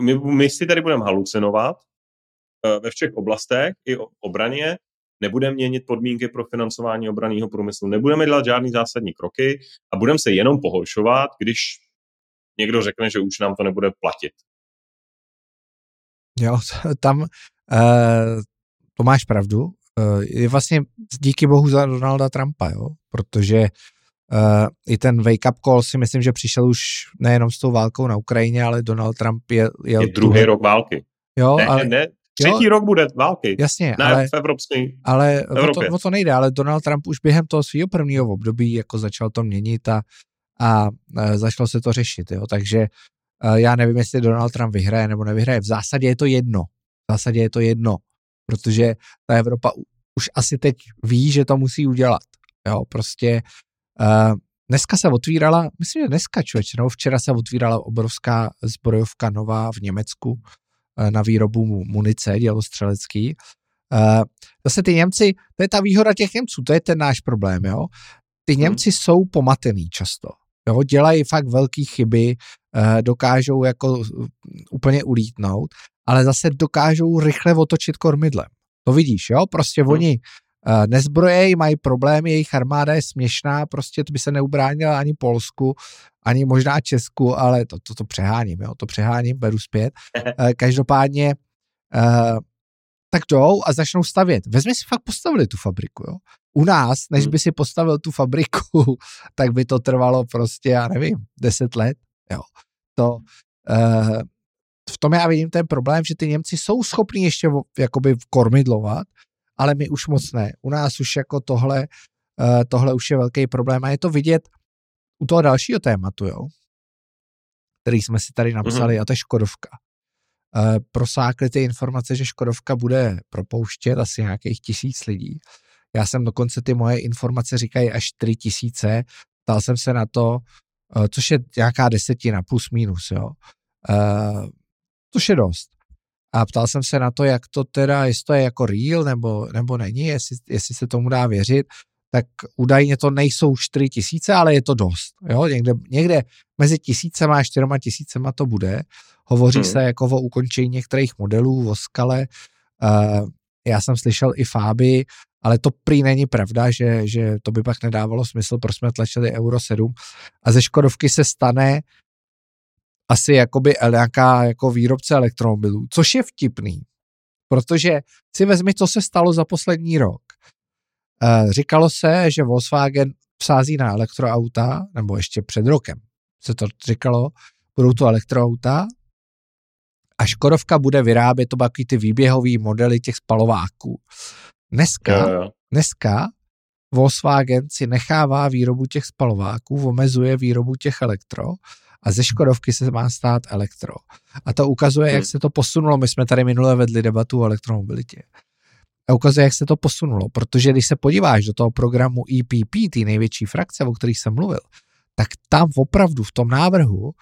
Speaker 2: My, my si tady budeme halucinovat ve všech oblastech, i obraně, nebudeme měnit podmínky pro financování obraného průmyslu, nebudeme dělat žádný zásadní kroky a budeme se jenom pohoršovat, když někdo řekne, že už nám to nebude platit.
Speaker 1: Jo, tam uh, to máš pravdu. Uh, je vlastně díky bohu za Donalda Trumpa, jo, protože uh, i ten wake-up call si myslím, že přišel už nejenom s tou válkou na Ukrajině, ale Donald Trump je...
Speaker 2: Je, je druhý rok války.
Speaker 1: Jo,
Speaker 2: ne,
Speaker 1: ale...
Speaker 2: ne, Třetí jo, rok bude války.
Speaker 1: Jasně,
Speaker 2: ne,
Speaker 1: ale,
Speaker 2: v evropské
Speaker 1: ale o to, o to nejde, ale Donald Trump už během toho svého prvního období jako začal to měnit a, a, a začalo se to řešit, jo, takže a já nevím, jestli Donald Trump vyhraje nebo nevyhraje. V zásadě je to jedno. V zásadě je to jedno, protože ta Evropa už asi teď ví, že to musí udělat. Jo, prostě uh, dneska se otvírala, myslím, že dneska člověč, no, včera se otvírala obrovská zbrojovka nová v Německu, na výrobu munice dělostřelecký. Eh, zase ty Němci, to je ta výhoda těch Němců, to je ten náš problém, jo. Ty hmm. Němci hmm. jsou pomatený často, jo, dělají fakt velké chyby, eh, dokážou jako úplně ulítnout, ale zase dokážou rychle otočit kormidlem. To vidíš, jo, prostě hmm. oni Uh, nezbrojejí, mají problémy, jejich armáda je směšná, prostě to by se neubránila ani Polsku, ani možná Česku, ale to, to, to přeháním, jo, to přeháním, beru zpět. Uh, každopádně uh, tak jdou a začnou stavět. Vezmi si fakt postavili tu fabriku, jo. U nás, než hmm. by si postavil tu fabriku, tak by to trvalo prostě, já nevím, deset let, jo. To, uh, v tom já vidím ten problém, že ty Němci jsou schopní ještě jakoby kormidlovat, ale my už moc ne. U nás už jako tohle, uh, tohle už je velký problém a je to vidět u toho dalšího tématu, jo, který jsme si tady napsali, mm-hmm. a to je Škodovka. Uh, prosákly ty informace, že Škodovka bude propouštět asi nějakých tisíc lidí. Já jsem dokonce ty moje informace říkají až 4 tisíce. Ptal jsem se na to, uh, což je nějaká desetina, plus minus, jo. Což je dost. A ptal jsem se na to, jak to teda, jestli to je jako real nebo, nebo není, jestli, jestli se tomu dá věřit, tak údajně to nejsou 4 tisíce, ale je to dost. Jo? Někde, někde mezi tisícema a čtyřma tisícema to bude. Hovoří hmm. se jako o ukončení některých modelů, o skale. Uh, já jsem slyšel i Fáby, ale to prý není pravda, že, že to by pak nedávalo smysl, proč jsme tlačili Euro 7. A ze Škodovky se stane asi jakoby nějaká jako výrobce elektromobilů, což je vtipný, protože si vezmi, co se stalo za poslední rok. E, říkalo se, že Volkswagen vsází na elektroauta, nebo ještě před rokem se to říkalo, budou to elektroauta a Škodovka bude vyrábět to takový ty výběhový modely těch spalováků. Dneska, jo, jo. dneska Volkswagen si nechává výrobu těch spalováků, omezuje výrobu těch elektro a ze Škodovky se má stát elektro. A to ukazuje, hmm. jak se to posunulo. My jsme tady minule vedli debatu o elektromobilitě. A ukazuje, jak se to posunulo, protože když se podíváš do toho programu EPP, ty největší frakce, o kterých jsem mluvil, tak tam opravdu v tom návrhu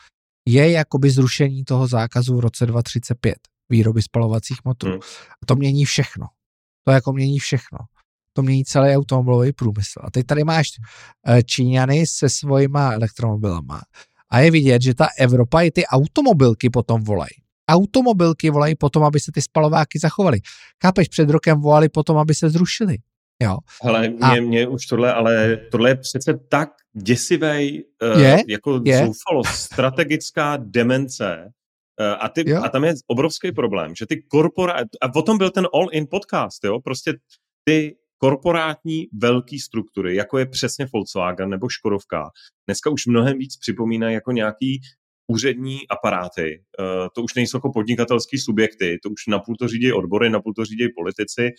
Speaker 1: je jakoby zrušení toho zákazu v roce 2035 výroby spalovacích motorů. Hmm. A to mění všechno. To jako mění všechno. To mění celý automobilový průmysl. A teď tady máš eh, Číňany se svojima elektromobilama. A je vidět, že ta Evropa i ty automobilky potom volají. Automobilky volají potom, aby se ty spalováky zachovaly. Chápeš, před rokem volali potom, aby se zrušily. Jo.
Speaker 2: Ale mě, a... mě už tohle, ale tohle je přece tak děsivej, uh, je? jako je? zoufalo, strategická demence, uh, a, ty, a tam je obrovský problém, že ty korpora, a o tom byl ten all-in podcast, jo, prostě ty korporátní velké struktury, jako je přesně Volkswagen nebo Škodovka, dneska už mnohem víc připomínají jako nějaký úřední aparáty. Uh, to už nejsou jako podnikatelský subjekty, to už napůl to řídí odbory, napůl to řídí politici.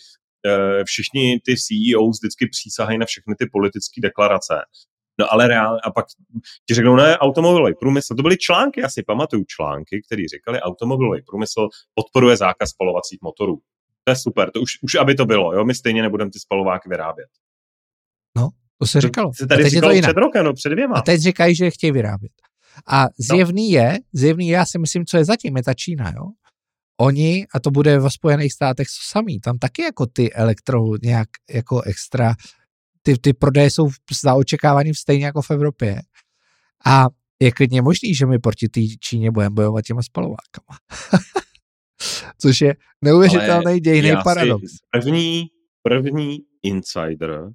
Speaker 2: Uh, všichni ty CEO vždycky přísahají na všechny ty politické deklarace. No ale reálně, a pak ti řeknou, ne, automobilový průmysl, to byly články, já si pamatuju články, které říkali, automobilový průmysl podporuje zákaz spalovacích motorů. To je super, to už, už aby to bylo, jo, my stejně nebudeme ty spalováky vyrábět.
Speaker 1: No, to se říkalo. To
Speaker 2: se tady říkalo před rokem, no před dvěma.
Speaker 1: A teď říkají, že je chtějí vyrábět. A zjevný no. je, zjevný je, já si myslím, co je zatím, je ta Čína, jo. Oni, a to bude ve Spojených státech samý, tam taky jako ty elektro nějak jako extra ty, ty prodeje jsou za očekávání stejně jako v Evropě. A je klidně možný, že my proti té Číně budeme bojovat těma spalovákama. Což je neuvěřitelný dějný paradox.
Speaker 2: První, první insider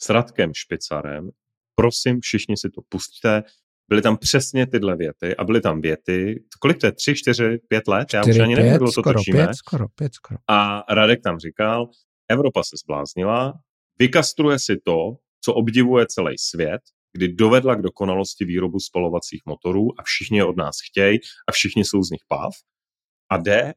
Speaker 2: s Radkem Špicarem, prosím, všichni si to pustíte, byly tam přesně tyhle věty a byly tam věty, kolik to je, tři, čtyři, pět let?
Speaker 1: Já už ani nevím, jak to točíme. Pět, skoro, pět, skoro.
Speaker 2: A Radek tam říkal, Evropa se zbláznila, Vykastruje si to, co obdivuje celý svět, kdy dovedla k dokonalosti výrobu spalovacích motorů a všichni je od nás chtějí a všichni jsou z nich pav. A jde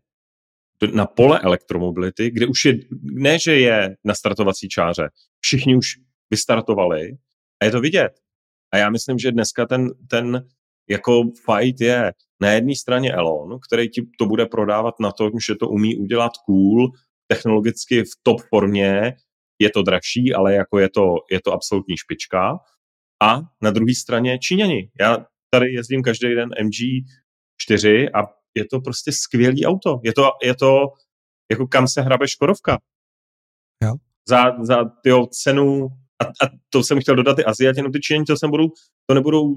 Speaker 2: na pole elektromobility, kde už je, ne, že je na startovací čáře, všichni už vystartovali a je to vidět. A já myslím, že dneska ten, ten jako fight je na jedné straně Elon, který ti to bude prodávat na to, že to umí udělat cool, technologicky v top formě, je to dražší, ale jako je to, je to absolutní špička. A na druhé straně Číňani. Já tady jezdím každý den MG4 a je to prostě skvělý auto. Je to, je to jako kam se hrabe Škodovka.
Speaker 1: Jo.
Speaker 2: Za, za tyho cenu a, a, to jsem chtěl dodat i Aziati, no ty Číňani to, sem budou, to nebudou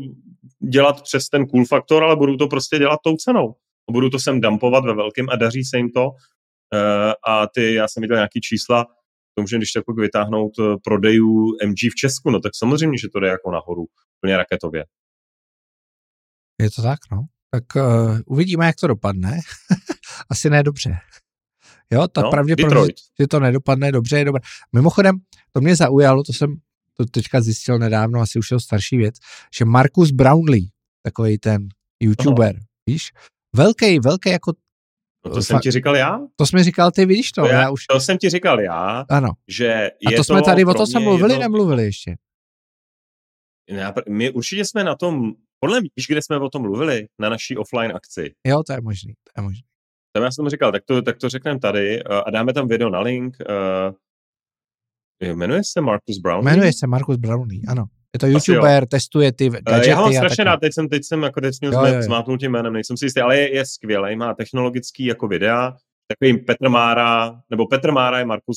Speaker 2: dělat přes ten cool faktor, ale budou to prostě dělat tou cenou. Budou to sem dumpovat ve velkém a daří se jim to. Uh, a ty, já jsem viděl nějaký čísla, to můžeme když tak vytáhnout eh, prodejů MG v Česku, no tak samozřejmě, že to jde jako nahoru, plně raketově.
Speaker 1: Je to tak, no. Tak uh, uvidíme, jak to dopadne. Asi ne dobře. Jo, tak no, pravděpodobně, že to nedopadne dobře, je dobré. Mimochodem, to mě zaujalo, to jsem to teďka zjistil nedávno, asi už je to starší věc, že Markus Brownlee, takový ten youtuber, Aha. víš? Velký, velký jako
Speaker 2: No to jsem ti říkal já.
Speaker 1: To jsme říkal ty, vidíš to.
Speaker 2: To, já,
Speaker 1: já už...
Speaker 2: to jsem ti říkal já,
Speaker 1: ano.
Speaker 2: že
Speaker 1: A to,
Speaker 2: to
Speaker 1: jsme tady o to jsme mluvili,
Speaker 2: jedno...
Speaker 1: nemluvili ještě.
Speaker 2: My určitě jsme na tom, podle mě, víš, kde jsme o tom mluvili? Na naší offline akci.
Speaker 1: Jo, to je možný, to je možný.
Speaker 2: Tam já jsem říkal, tak to, tak to řekneme tady uh, a dáme tam video na link. Uh, jmenuje se Marcus Brownlee?
Speaker 1: Jmenuje se Marcus Brownlee, ano. Je to youtuber, testuje ty gadgety.
Speaker 2: Já mám strašně rád, teď jsem, teď jsem jako teď
Speaker 1: Jo, jo, jo.
Speaker 2: zmátnul tím jménem, nejsem si jistý, ale je, je skvělý, má technologický jako videa, takový Petr Mára, nebo Petr Mára je Markus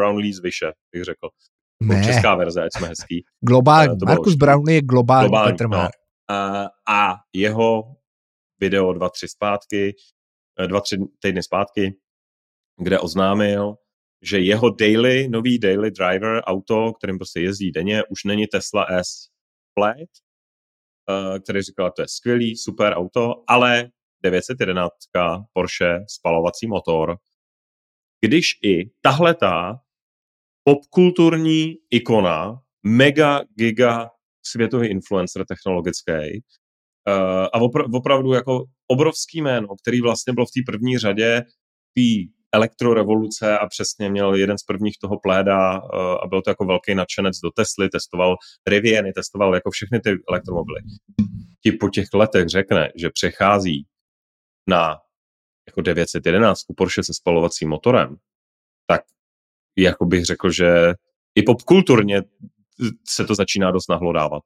Speaker 2: Brownlee z Vyše, bych řekl.
Speaker 1: Ne,
Speaker 2: Česká verze, ať jsme hezký.
Speaker 1: globální.
Speaker 2: Eh, bylo
Speaker 1: Markus Brownlee je globální,
Speaker 2: globální,
Speaker 1: Petr
Speaker 2: no.
Speaker 1: Már.
Speaker 2: A, jeho video dva, tři zpátky, eh, dva, tři týdny zpátky, kde oznámil, že jeho daily, nový daily driver auto, kterým prostě jezdí denně, už není Tesla S Plaid, eh, který říkal, to je skvělý, super auto, ale 911 Porsche spalovací motor, když i tahleta popkulturní ikona, mega giga světový influencer technologický uh, a opra- opravdu jako obrovský jméno, který vlastně byl v té první řadě té elektrorevoluce a přesně měl jeden z prvních toho pléda uh, a byl to jako velký nadšenec do Tesly, testoval Riviany, testoval jako všechny ty elektromobily. Ti po těch letech řekne, že přechází na jako 911 Porsche se spalovacím motorem, tak jako bych řekl, že i popkulturně se to začíná dost nahlodávat.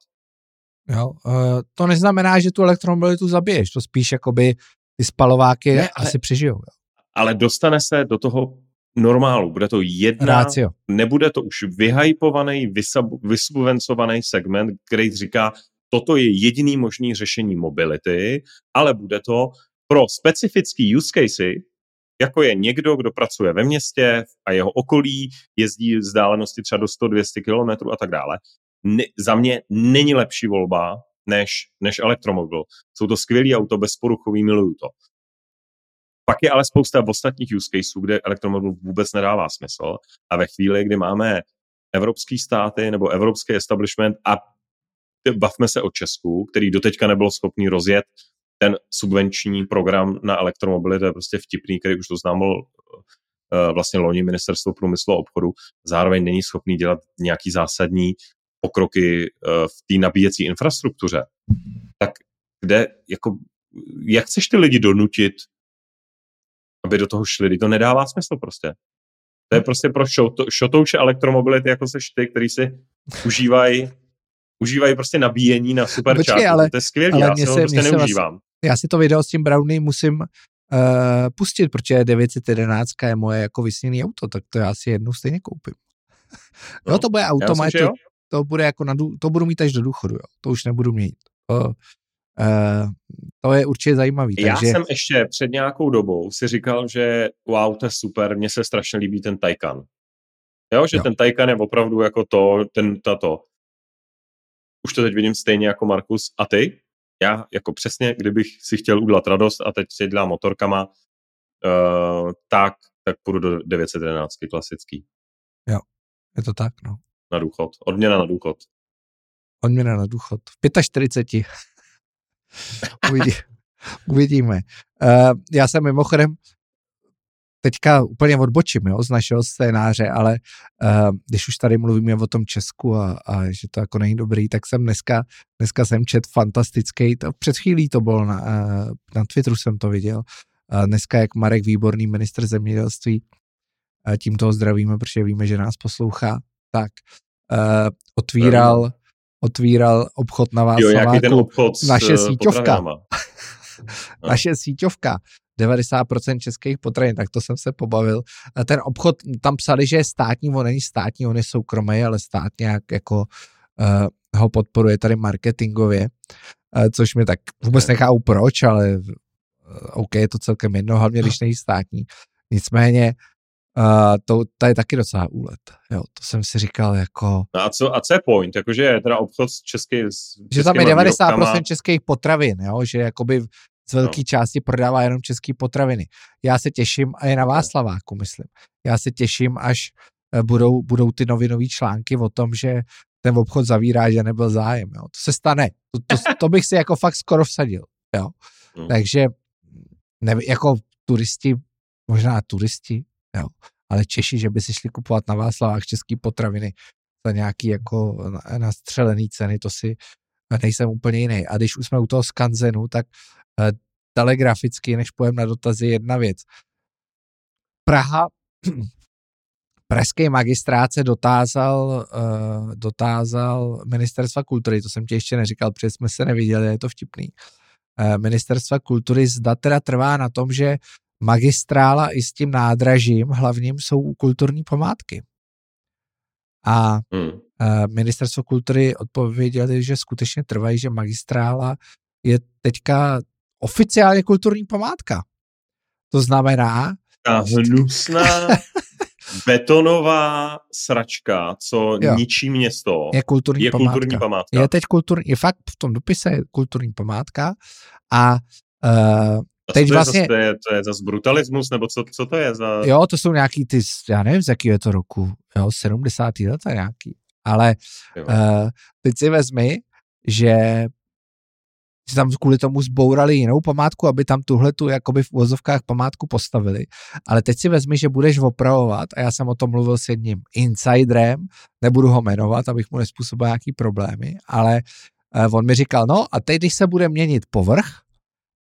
Speaker 1: Jo, uh, to neznamená, že tu elektromobilitu zabiješ, to spíš jakoby ty spalováky
Speaker 2: Ne, ale-
Speaker 1: asi přežijou. Jo.
Speaker 2: Ale dostane se do toho normálu. Bude to jedna,
Speaker 1: Rácio.
Speaker 2: nebude to už vyhypovaný, vysub- vysubvencovaný segment, který říká, toto je jediný možný řešení mobility, ale bude to pro specifický use casey, jako je někdo, kdo pracuje ve městě a jeho okolí, jezdí vzdálenosti třeba do 100-200 km a tak dále. Ne, za mě není lepší volba než, než elektromobil. Jsou to skvělý auto, bezporuchový, miluju to. Pak je ale spousta ostatních use caseů, kde elektromobil vůbec nedává smysl a ve chvíli, kdy máme evropský státy nebo evropský establishment a bavme se o Česku, který doteďka nebyl schopný rozjet ten subvenční program na elektromobily, to je prostě vtipný, který už to známil uh, vlastně loni ministerstvo průmyslu a obchodu, zároveň není schopný dělat nějaký zásadní pokroky uh, v té nabíjecí infrastruktuře. Tak kde, jako, jak chceš ty lidi donutit, aby do toho šli? To nedává smysl prostě. To je prostě pro šoto, šotouče elektromobility, jako seš ty, který si užívají užívají prostě nabíjení na.
Speaker 1: Počkej, ale-
Speaker 2: to je skvělý,
Speaker 1: ale
Speaker 2: já si ho
Speaker 1: se-
Speaker 2: prostě
Speaker 1: se
Speaker 2: neužívám.
Speaker 1: Já si to video s tím Brownie musím uh, pustit, protože 911 je moje jako vysněný auto, tak to já si jednou stejně koupím. No, jo, to bude
Speaker 2: já
Speaker 1: auto,
Speaker 2: myslím,
Speaker 1: moje,
Speaker 2: že
Speaker 1: to, bude jako na, to budu mít až do důchodu, jo. to už nebudu mít. To, uh, to je určitě zajímavý.
Speaker 2: Já
Speaker 1: takže,
Speaker 2: jsem ještě před nějakou dobou si říkal, že wow, to je super, mně se strašně líbí ten Taycan. Jo, že
Speaker 1: Jo.
Speaker 2: ten Taycan je opravdu jako to, ten, tato. Už to teď vidím stejně jako Markus. A ty? Já jako přesně, kdybych si chtěl udělat radost a teď si dělám motorkama, uh, tak, tak půjdu do 911 klasický
Speaker 1: Je to tak, no.
Speaker 2: na důchod. Odměna na důchod.
Speaker 1: Odměna na důchod. V 45. Uvidí, uvidíme. Uh, já jsem mimochodem teďka úplně odbočím jo, z našeho scénáře, ale uh, když už tady mluvíme o tom Česku a, a že to jako není dobrý, tak jsem dneska, dneska jsem čet fantastický, to, před chvílí to bylo na, uh, na Twitteru jsem to viděl, uh, dneska jak Marek Výborný, ministr zemědělství, uh, tímto ho zdravíme, protože víme, že nás poslouchá, tak uh, otvíral, otvíral obchod na
Speaker 2: Jo, nějaký ten obchod s
Speaker 1: naše síťovka.
Speaker 2: No.
Speaker 1: naše síťovka, 90% českých potravin, tak to jsem se pobavil. A ten obchod, tam psali, že je státní, on není státní, on je soukromý, ale stát nějak jako uh, ho podporuje tady marketingově, uh, což mi tak vůbec nechápu proč, ale uh, OK, je to celkem jedno, hlavně když není státní. Nicméně uh, to, to je taky docela úlet. Jo, to jsem si říkal jako,
Speaker 2: No a co, a co je point? Jakože je teda obchod s český, s
Speaker 1: že tam je
Speaker 2: českýma
Speaker 1: 90%
Speaker 2: výrobkama.
Speaker 1: českých potravin, jo? že jakoby z velké
Speaker 2: No.
Speaker 1: části prodává jenom české potraviny. Já se těším, a je na Václaváku, myslím. Já se těším, až eh, budou, budou ty novinové články o tom, že ten obchod zavírá, že nebyl zájem. Jo? To se stane. To, to, to bych si jako fakt skoro vsadil. Jo? Hmm. Takže ne, jako turisti, možná turisti, jo, ale Češi, že by si šli kupovat na Václavách český potraviny za nějaký jako nastřelený ceny, to si nejsem úplně jiný. A když už jsme u toho skanzenu, tak telegraficky, než pojem na dotazy, jedna věc. Praha, pražský magistrát se dotázal, uh, dotázal ministerstva kultury, to jsem ti ještě neříkal, protože jsme se neviděli, je to vtipný. Uh, ministerstva kultury zda teda trvá na tom, že magistrála i s tím nádražím hlavním jsou kulturní památky. A hmm. ministerstvo kultury odpověděli, že skutečně trvají, že magistrála je teďka oficiálně kulturní památka. To znamená...
Speaker 2: Ta hnusná betonová sračka, co jo. ničí město,
Speaker 1: je kulturní,
Speaker 2: je
Speaker 1: památka.
Speaker 2: kulturní památka.
Speaker 1: Je teď kulturní, je fakt v tom dopise je kulturní památka a uh, Teď
Speaker 2: to
Speaker 1: vlastně...
Speaker 2: Je zase, to, je, to je zase brutalismus, nebo co, co to je za...
Speaker 1: Jo, to jsou nějaký ty, já nevím, z jakého je to roku, jo, 70. let a nějaký. Ale uh, teď si vezmi, že si tam kvůli tomu zbourali jinou památku, aby tam tuhle tu jakoby v uvozovkách památku postavili. Ale teď si vezmi, že budeš opravovat, a já jsem o tom mluvil s jedním insiderem, nebudu ho jmenovat, abych mu nespůsobil nějaký problémy, ale uh, on mi říkal, no a teď, když se bude měnit povrch,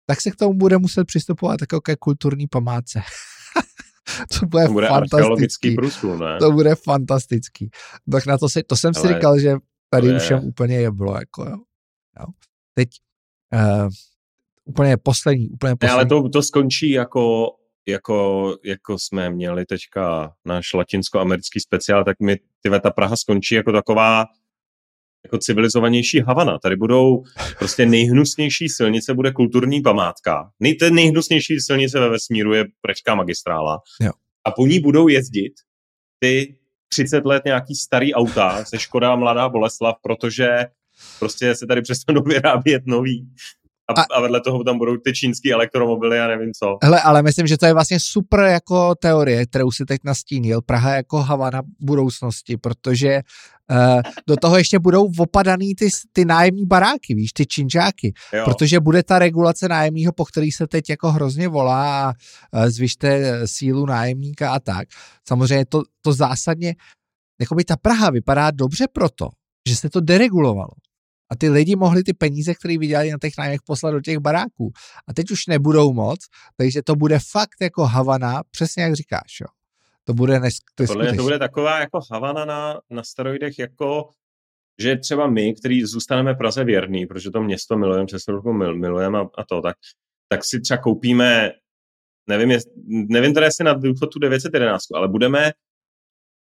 Speaker 1: tak se k tomu bude muset přistupovat jako ke kulturní památce. to bude, to bude fantastický.
Speaker 2: průzkum, ne?
Speaker 1: To bude fantastický. Tak na to, si, to jsem Ale si říkal, že tady je... už je úplně jeblo, jako jo. jo. Teď uh, úplně poslední, úplně poslední.
Speaker 2: Ne, ale to, to skončí jako, jako, jako jsme měli teďka náš latinsko-americký speciál, tak mi tyhle ta Praha skončí jako taková jako civilizovanější Havana. Tady budou prostě nejhnusnější silnice, bude kulturní památka. Nej, ten nejhnusnější silnice ve vesmíru je Pražská magistrála.
Speaker 1: Jo.
Speaker 2: A po ní budou jezdit ty 30 let nějaký starý auta se Škoda Mladá Boleslav, protože prostě se tady přestanou vyrábět nový a, a, a vedle toho tam budou ty čínský elektromobily a nevím co.
Speaker 1: Hele, ale myslím, že to je vlastně super jako teorie, kterou si teď nastínil. Praha jako Havana budoucnosti, protože uh, do toho ještě budou opadaný ty, ty nájemní baráky, víš, ty činžáky. Jo. Protože bude ta regulace nájemního, po který se teď jako hrozně volá a uh, zvyšte sílu nájemníka a tak. Samozřejmě to, to zásadně, jako by ta Praha vypadá dobře proto, že se to deregulovalo. A ty lidi mohli ty peníze, které vydělali na těch nájmech, poslat do těch baráků. A teď už nebudou moc, takže to bude fakt jako Havana, přesně jak říkáš, jo. To bude nes-
Speaker 2: to, Podle mě to bude taková jako Havana na, na steroidech, jako že třeba my, kteří zůstaneme Praze věrný, protože to město milujeme, přes roku mil, milujeme a, a, to, tak, tak si třeba koupíme, nevím, jest, nevím teda jestli na důchod tu 911, ale budeme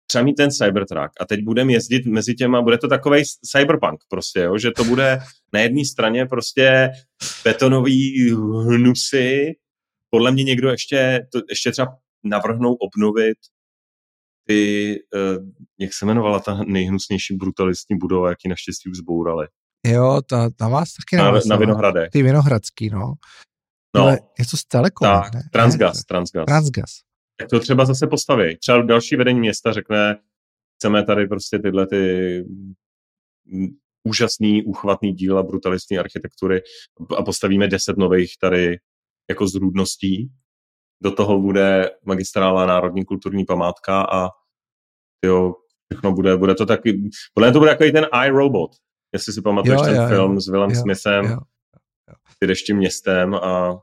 Speaker 2: třeba mít ten Cybertruck a teď budeme jezdit mezi těma, bude to takový cyberpunk prostě, jo? že to bude na jedné straně prostě betonový hnusy, podle mě někdo ještě, to, ještě třeba navrhnou obnovit ty, uh, jak se jmenovala ta nejhnusnější brutalistní budova, jaký naštěstí už zbourali.
Speaker 1: Jo, ta, ta vás taky
Speaker 2: na, na Vinohradech.
Speaker 1: Ty Vinohradský, no.
Speaker 2: No.
Speaker 1: je to z Telekom,
Speaker 2: tak,
Speaker 1: ne?
Speaker 2: Transgas, ne? Transgas.
Speaker 1: Transgas
Speaker 2: tak to třeba zase postaví. Třeba další vedení města řekne, chceme tady prostě tyhle ty úžasný, úchvatný díla brutalistní architektury a postavíme deset nových tady jako zrůdností. Do toho bude magistrála Národní kulturní památka a jo, všechno bude, bude to taky, podle to bude jako ten iRobot, jestli si pamatuješ jo, ten jo, film jo, s Willem jo, Smithem, jo, jo. ty deštím městem a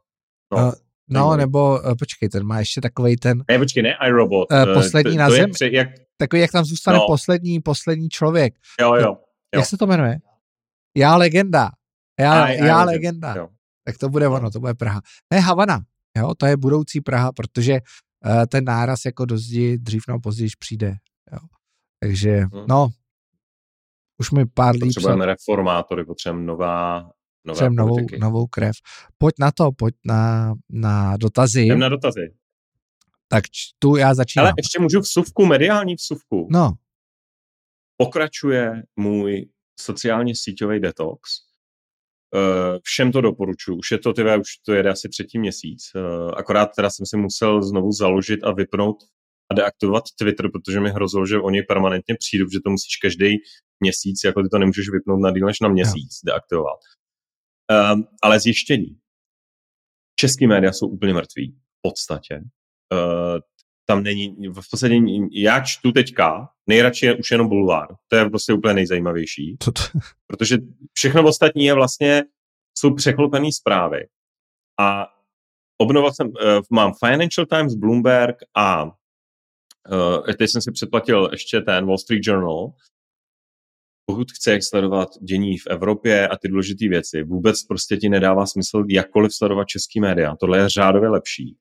Speaker 2: no.
Speaker 1: A No, nebo uh, počkej, ten má ještě takový ten...
Speaker 2: Ne, počkej, ne, iRobot.
Speaker 1: Uh, poslední to, na to zemi.
Speaker 2: Při, jak...
Speaker 1: Takový, jak tam zůstane no. poslední, poslední člověk.
Speaker 2: Jo, jo, jo.
Speaker 1: Jak se to jmenuje? Já legenda. Já, I, já I legenda. Jo. Tak to bude ono, to bude Praha. Ne, Havana. Jo, to je budoucí Praha, protože uh, ten náraz jako do zdi dřív nebo později přijde. Jo. Takže, hmm. no, už mi pár líp...
Speaker 2: Potřebujeme reformátory, potřebujeme nová
Speaker 1: nové novou, novou krev. Pojď na to, pojď na, na dotazy.
Speaker 2: Jdem na dotazy.
Speaker 1: Tak tu já začínám.
Speaker 2: Ale ještě můžu vsuvku, mediální vsuvku.
Speaker 1: No.
Speaker 2: Pokračuje můj sociálně síťový detox. Uh, všem to doporučuji. Už je to, tyve, už to jede asi třetí měsíc. Uh, akorát teda jsem si musel znovu založit a vypnout a deaktivovat Twitter, protože mi hrozilo, že oni permanentně přijdou, že to musíš každý měsíc, jako ty to nemůžeš vypnout na díl než na měsíc, no. deaktivovat. Um, ale zjištění. český média jsou úplně mrtví, v podstatě. Uh, tam není, v podstatě já čtu teďka, nejradši je už jenom bulvár. To je prostě úplně nejzajímavější. To to... Protože všechno ostatní je vlastně, jsou překlopené zprávy. A obnovil jsem, uh, mám Financial Times, Bloomberg a uh, teď jsem si předplatil ještě ten Wall Street Journal, pokud chce sledovat dění v Evropě a ty důležité věci, vůbec prostě ti nedává smysl jakkoliv sledovat český média. Tohle je řádově lepší.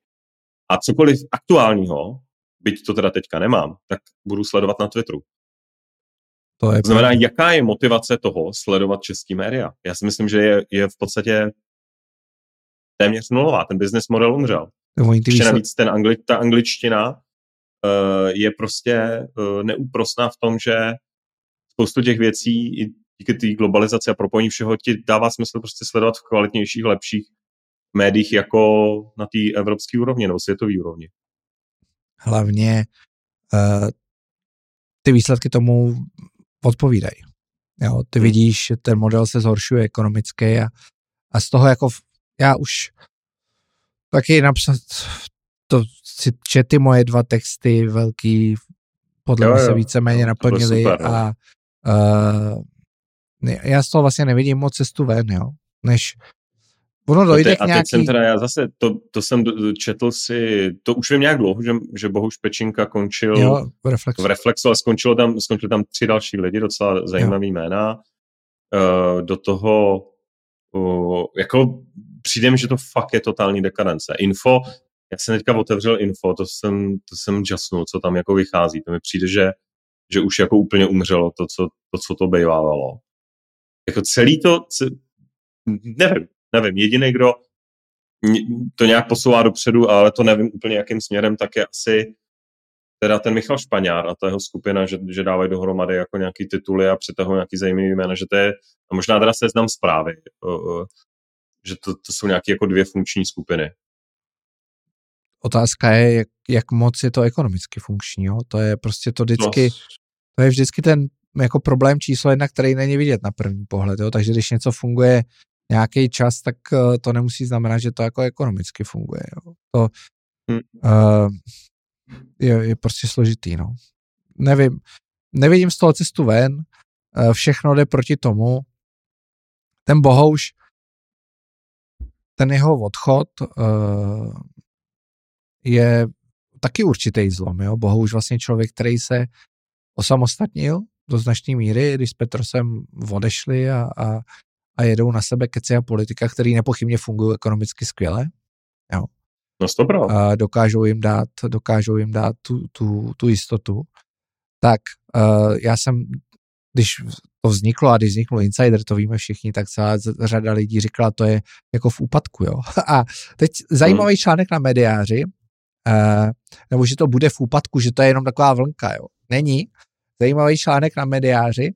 Speaker 2: A cokoliv aktuálního, byť to teda teďka nemám, tak budu sledovat na Twitteru. To je znamená, jaká je motivace toho sledovat český média? Já si myslím, že je, je v podstatě téměř nulová. Ten business model umřel. Ještě navíc ten angli, ta angličtina uh, je prostě uh, neúprostná v tom, že spoustu těch věcí i díky té globalizaci a propojení všeho ti dává smysl prostě sledovat v kvalitnějších, lepších médiích jako na té evropské úrovni nebo světové úrovni.
Speaker 1: Hlavně uh, ty výsledky tomu odpovídají. Jo, ty hmm. vidíš, že ten model se zhoršuje ekonomicky a, a z toho jako já už taky napsat to si čety moje dva texty velký podle mě se víceméně jo, naplnili super, no. a uh, já z toho vlastně nevidím moc cestu ven, jo, než ono dojde a, te, k nějaký... A teď
Speaker 2: jsem teda, já zase, to, to jsem četl si, to už vím nějak dlouho, že, že Bohuš Pečinka končil
Speaker 1: jo, v Reflexu.
Speaker 2: v Reflexu, ale skončilo tam, skončilo tam tři další lidi, docela zajímavý jo. jména. Uh, do toho, uh, jako přijde mi, že to fakt je totální dekadence. Info, já jsem teďka otevřel info, to jsem, to jsem jasnul, co tam jako vychází. To mi přijde, že že už jako úplně umřelo to, co to, co to bejvávalo. Jako celý to, nevím, nevím, jediný, kdo to nějak posouvá dopředu, ale to nevím úplně jakým směrem, tak je asi teda ten Michal Špaňár a ta jeho skupina, že, že dávají dohromady jako nějaký tituly a přitahují nějaký zajímavý jména, že to je, a možná teda seznam zprávy, že to, to jsou nějaké jako dvě funkční skupiny.
Speaker 1: Otázka je, jak, jak moc je to ekonomicky funkční. Jo? To je prostě to vždycky, to je vždycky ten jako problém číslo jedna, který není vidět na první pohled. Jo? Takže když něco funguje nějaký čas, tak uh, to nemusí znamenat, že to jako ekonomicky funguje. Jo? To uh, je, je prostě složitý. No. Nevím, nevidím z toho cestu ven, uh, všechno jde proti tomu. Ten Bohouš, ten jeho odchod uh, je taky určitý zlom. Jo? Bohouš vlastně člověk, který se osamostatnil do značné míry, když s Petrosem odešli a, a, a jedou na sebe keci a politika, který nepochybně fungují ekonomicky skvěle. Jo.
Speaker 2: No stopro.
Speaker 1: A dokážou jim dát, dokážou jim dát tu, tu, tu jistotu. Tak uh, já jsem, když to vzniklo a když vznikl Insider, to víme všichni, tak celá řada lidí říkala, to je jako v úpadku, jo. A teď zajímavý hmm. článek na mediáři, uh, nebo že to bude v úpadku, že to je jenom taková vlnka, jo. Není. Zajímavý článek na mediáři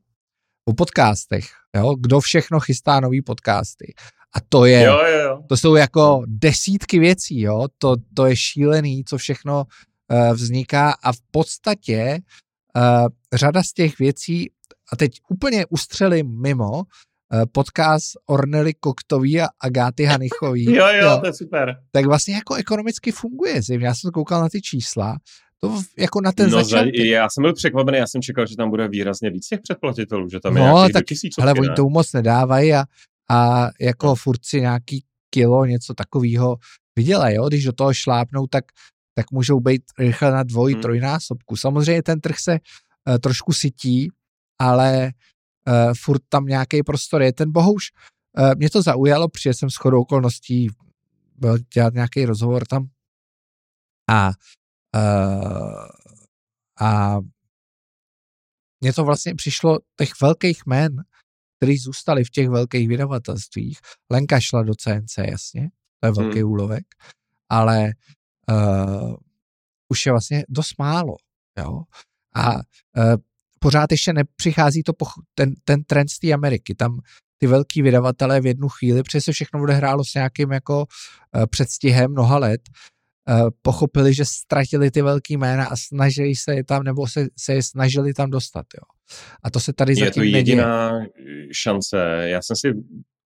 Speaker 1: o podcastech, jo, kdo všechno chystá nový podcasty. A to je,
Speaker 2: jo, jo, jo.
Speaker 1: to jsou jako desítky věcí, jo, to, to je šílený, co všechno uh, vzniká a v podstatě uh, řada z těch věcí, a teď úplně ustřelím mimo, podcast Ornely Koktový a Agáty Hanichový.
Speaker 2: jo, jo, jo, to je super.
Speaker 1: Tak vlastně jako ekonomicky funguje. Já jsem koukal na ty čísla to jako na ten no, začátek.
Speaker 2: Já jsem byl překvapený, já jsem čekal, že tam bude výrazně víc těch předplatitelů, že tam je
Speaker 1: no, tak, ale oni to moc nedávají a, a jako no. furt si nějaký kilo, něco takového vydělají, jo? když do toho šlápnou, tak, tak můžou být rychle na dvoj, hmm. trojnásobku. Samozřejmě ten trh se uh, trošku sytí, ale uh, furt tam nějaký prostor je. Ten bohuž, uh, mě to zaujalo, protože jsem s chodou okolností byl dělat nějaký rozhovor tam a Uh, a mně to vlastně přišlo těch velkých men, který zůstali v těch velkých vydavatelstvích. Lenka šla do CNC, jasně, to je velký hmm. úlovek, ale uh, už je vlastně dost málo. Jo? A uh, pořád ještě nepřichází to poch- ten, ten trend z té Ameriky. Tam ty velký vydavatelé v jednu chvíli, protože se všechno odehrálo s nějakým jako uh, předstihem mnoha let, Eh, pochopili, že ztratili ty velký jména a snažili se je tam, nebo se, se je snažili tam dostat. Jo. A to se tady
Speaker 2: je
Speaker 1: zatím
Speaker 2: Je to jediná neděje. šance. Já jsem si,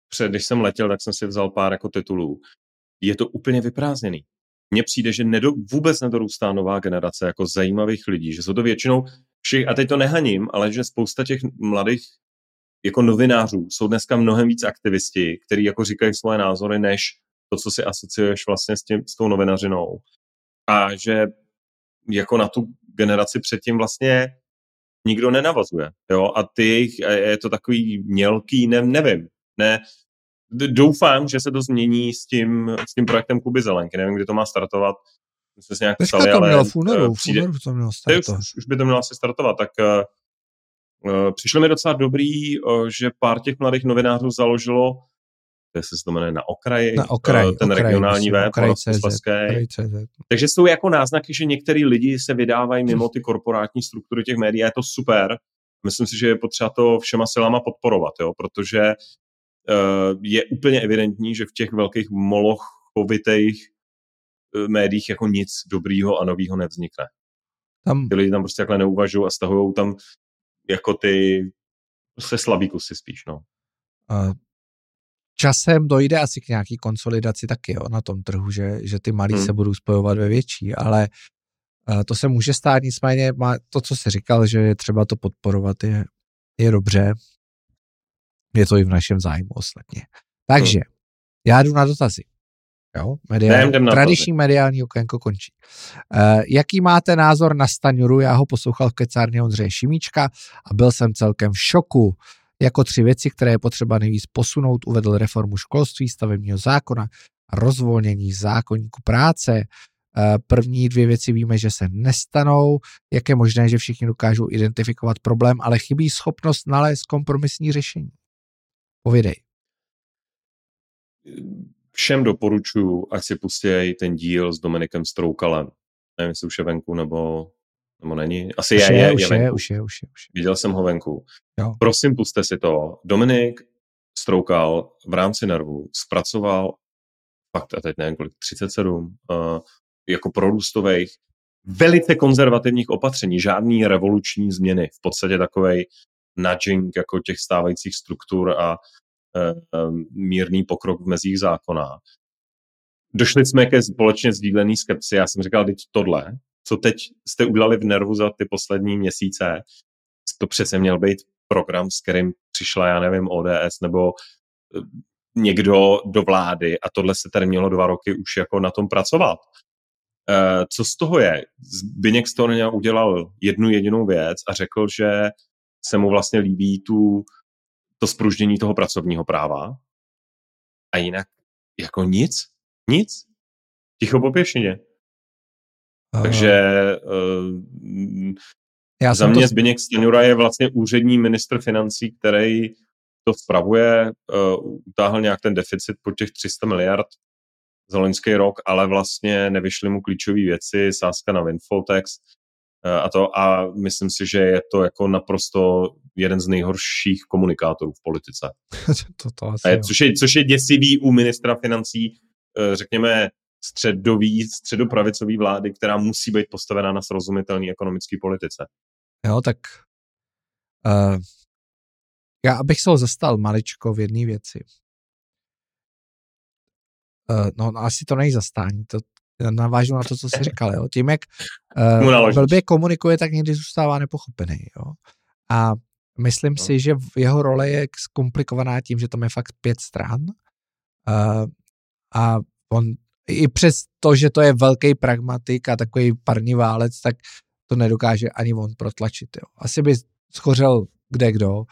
Speaker 2: před, když jsem letěl, tak jsem si vzal pár jako titulů. je to úplně vyprázdněný. Mně přijde, že nedo, vůbec nedorůstá nová generace jako zajímavých lidí, že jsou to většinou všich, a teď to nehaním, ale že spousta těch mladých jako novinářů jsou dneska mnohem víc aktivisti, kteří jako říkají svoje názory, než to, co si asociuješ vlastně s, tím, s tou novinařinou. A že jako na tu generaci předtím vlastně nikdo nenavazuje. Jo? A ty jejich, je to takový mělký, ne, nevím, ne, doufám, že se to změní s tím, s tím projektem Kuby Zelenky. Nevím, kdy to má startovat.
Speaker 1: Jsme nějak Teďka psali, to mělo ale v únoru, přijde, v únoru to mělo
Speaker 2: startovat. Už, už by to mělo asi startovat. Tak uh, přišlo mi docela dobrý, uh, že pár těch mladých novinářů založilo jestli se to jmenuje na okraji,
Speaker 1: na okraji ten
Speaker 2: okraji, regionální web, CZ, Takže jsou jako náznaky, že některý lidi se vydávají mimo ty korporátní struktury těch médií a je to super. Myslím si, že je potřeba to všema silama podporovat, jo, protože je úplně evidentní, že v těch velkých molochovitých uh, médiích jako nic dobrýho a novýho nevznikne. Tam... Ty lidi tam prostě takhle neuvažují a stahují tam jako ty se slabý kusy spíš, no.
Speaker 1: A časem dojde asi k nějaký konsolidaci taky jo, na tom trhu, že, že ty malí hmm. se budou spojovat ve větší, ale uh, to se může stát, nicméně má to, co jsi říkal, že je třeba to podporovat, je, je dobře. Je to i v našem zájmu ostatně. Takže, hmm. já jdu na dotazy. Jo, mediál, ne, tradiční mediální okénko končí. Uh, jaký máte názor na Staňuru? Já ho poslouchal v kecárně Ondřeje Šimíčka a byl jsem celkem v šoku. Jako tři věci, které je potřeba nejvíc posunout, uvedl reformu školství, stavebního zákona a rozvolnění zákonníku práce. Eh, první dvě věci víme, že se nestanou. Jak je možné, že všichni dokážou identifikovat problém, ale chybí schopnost nalézt kompromisní řešení? Povědej.
Speaker 2: Všem doporučuji, ať si pustí ten díl s Dominikem Stroukalem. Nevím, jestli už je venku, nebo nebo není? Asi
Speaker 1: už
Speaker 2: je,
Speaker 1: je,
Speaker 2: je,
Speaker 1: už
Speaker 2: je,
Speaker 1: je, už je, už je, už je.
Speaker 2: Viděl jsem ho venku. Jo. Prosím, puste si to. Dominik Stroukal v rámci Nervu zpracoval fakt, a teď nevím kolik, 37, uh, eh, jako prorůstových, velice konzervativních opatření, žádný revoluční změny, v podstatě takovej nudging jako těch stávajících struktur a uh, mírný pokrok v mezích zákona. Došli jsme ke společně sdílený skepsi. Já jsem říkal, teď tohle, co teď jste udělali v Nervu za ty poslední měsíce, to přece měl být program, s kterým přišla, já nevím, ODS nebo eh, někdo do vlády a tohle se tady mělo dva roky už jako na tom pracovat. Eh, co z toho je? Zbyněk toho udělal jednu jedinou věc a řekl, že se mu vlastně líbí tu, to spruždění toho pracovního práva a jinak jako nic, nic. Ticho po pěšině. Takže uh, já za mě to... Zbigněk Stanjura je vlastně úřední ministr financí, který to spravuje, uh, utáhl nějak ten deficit po těch 300 miliard za loňský rok, ale vlastně nevyšly mu klíčové věci, sázka na uh, a to a myslím si, že je to jako naprosto jeden z nejhorších komunikátorů v politice.
Speaker 1: to, to asi
Speaker 2: je, což, je, což je děsivý u ministra financí, uh, řekněme, středový, středopravicový vlády, která musí být postavená na srozumitelné ekonomické politice.
Speaker 1: Jo, tak uh, já abych se ho zastal maličko v jedné věci. Uh, no, no, asi to není zastání, to navážu na to, co jsi říkal, jo. Tím, jak uh, blbě komunikuje, tak někdy zůstává nepochopený, jo. A myslím no. si, že jeho role je zkomplikovaná tím, že tam je fakt pět stran uh, a on i přes to, že to je velký pragmatik a takový parní válec, tak to nedokáže ani on protlačit. Jo. Asi by schořel kde kdo.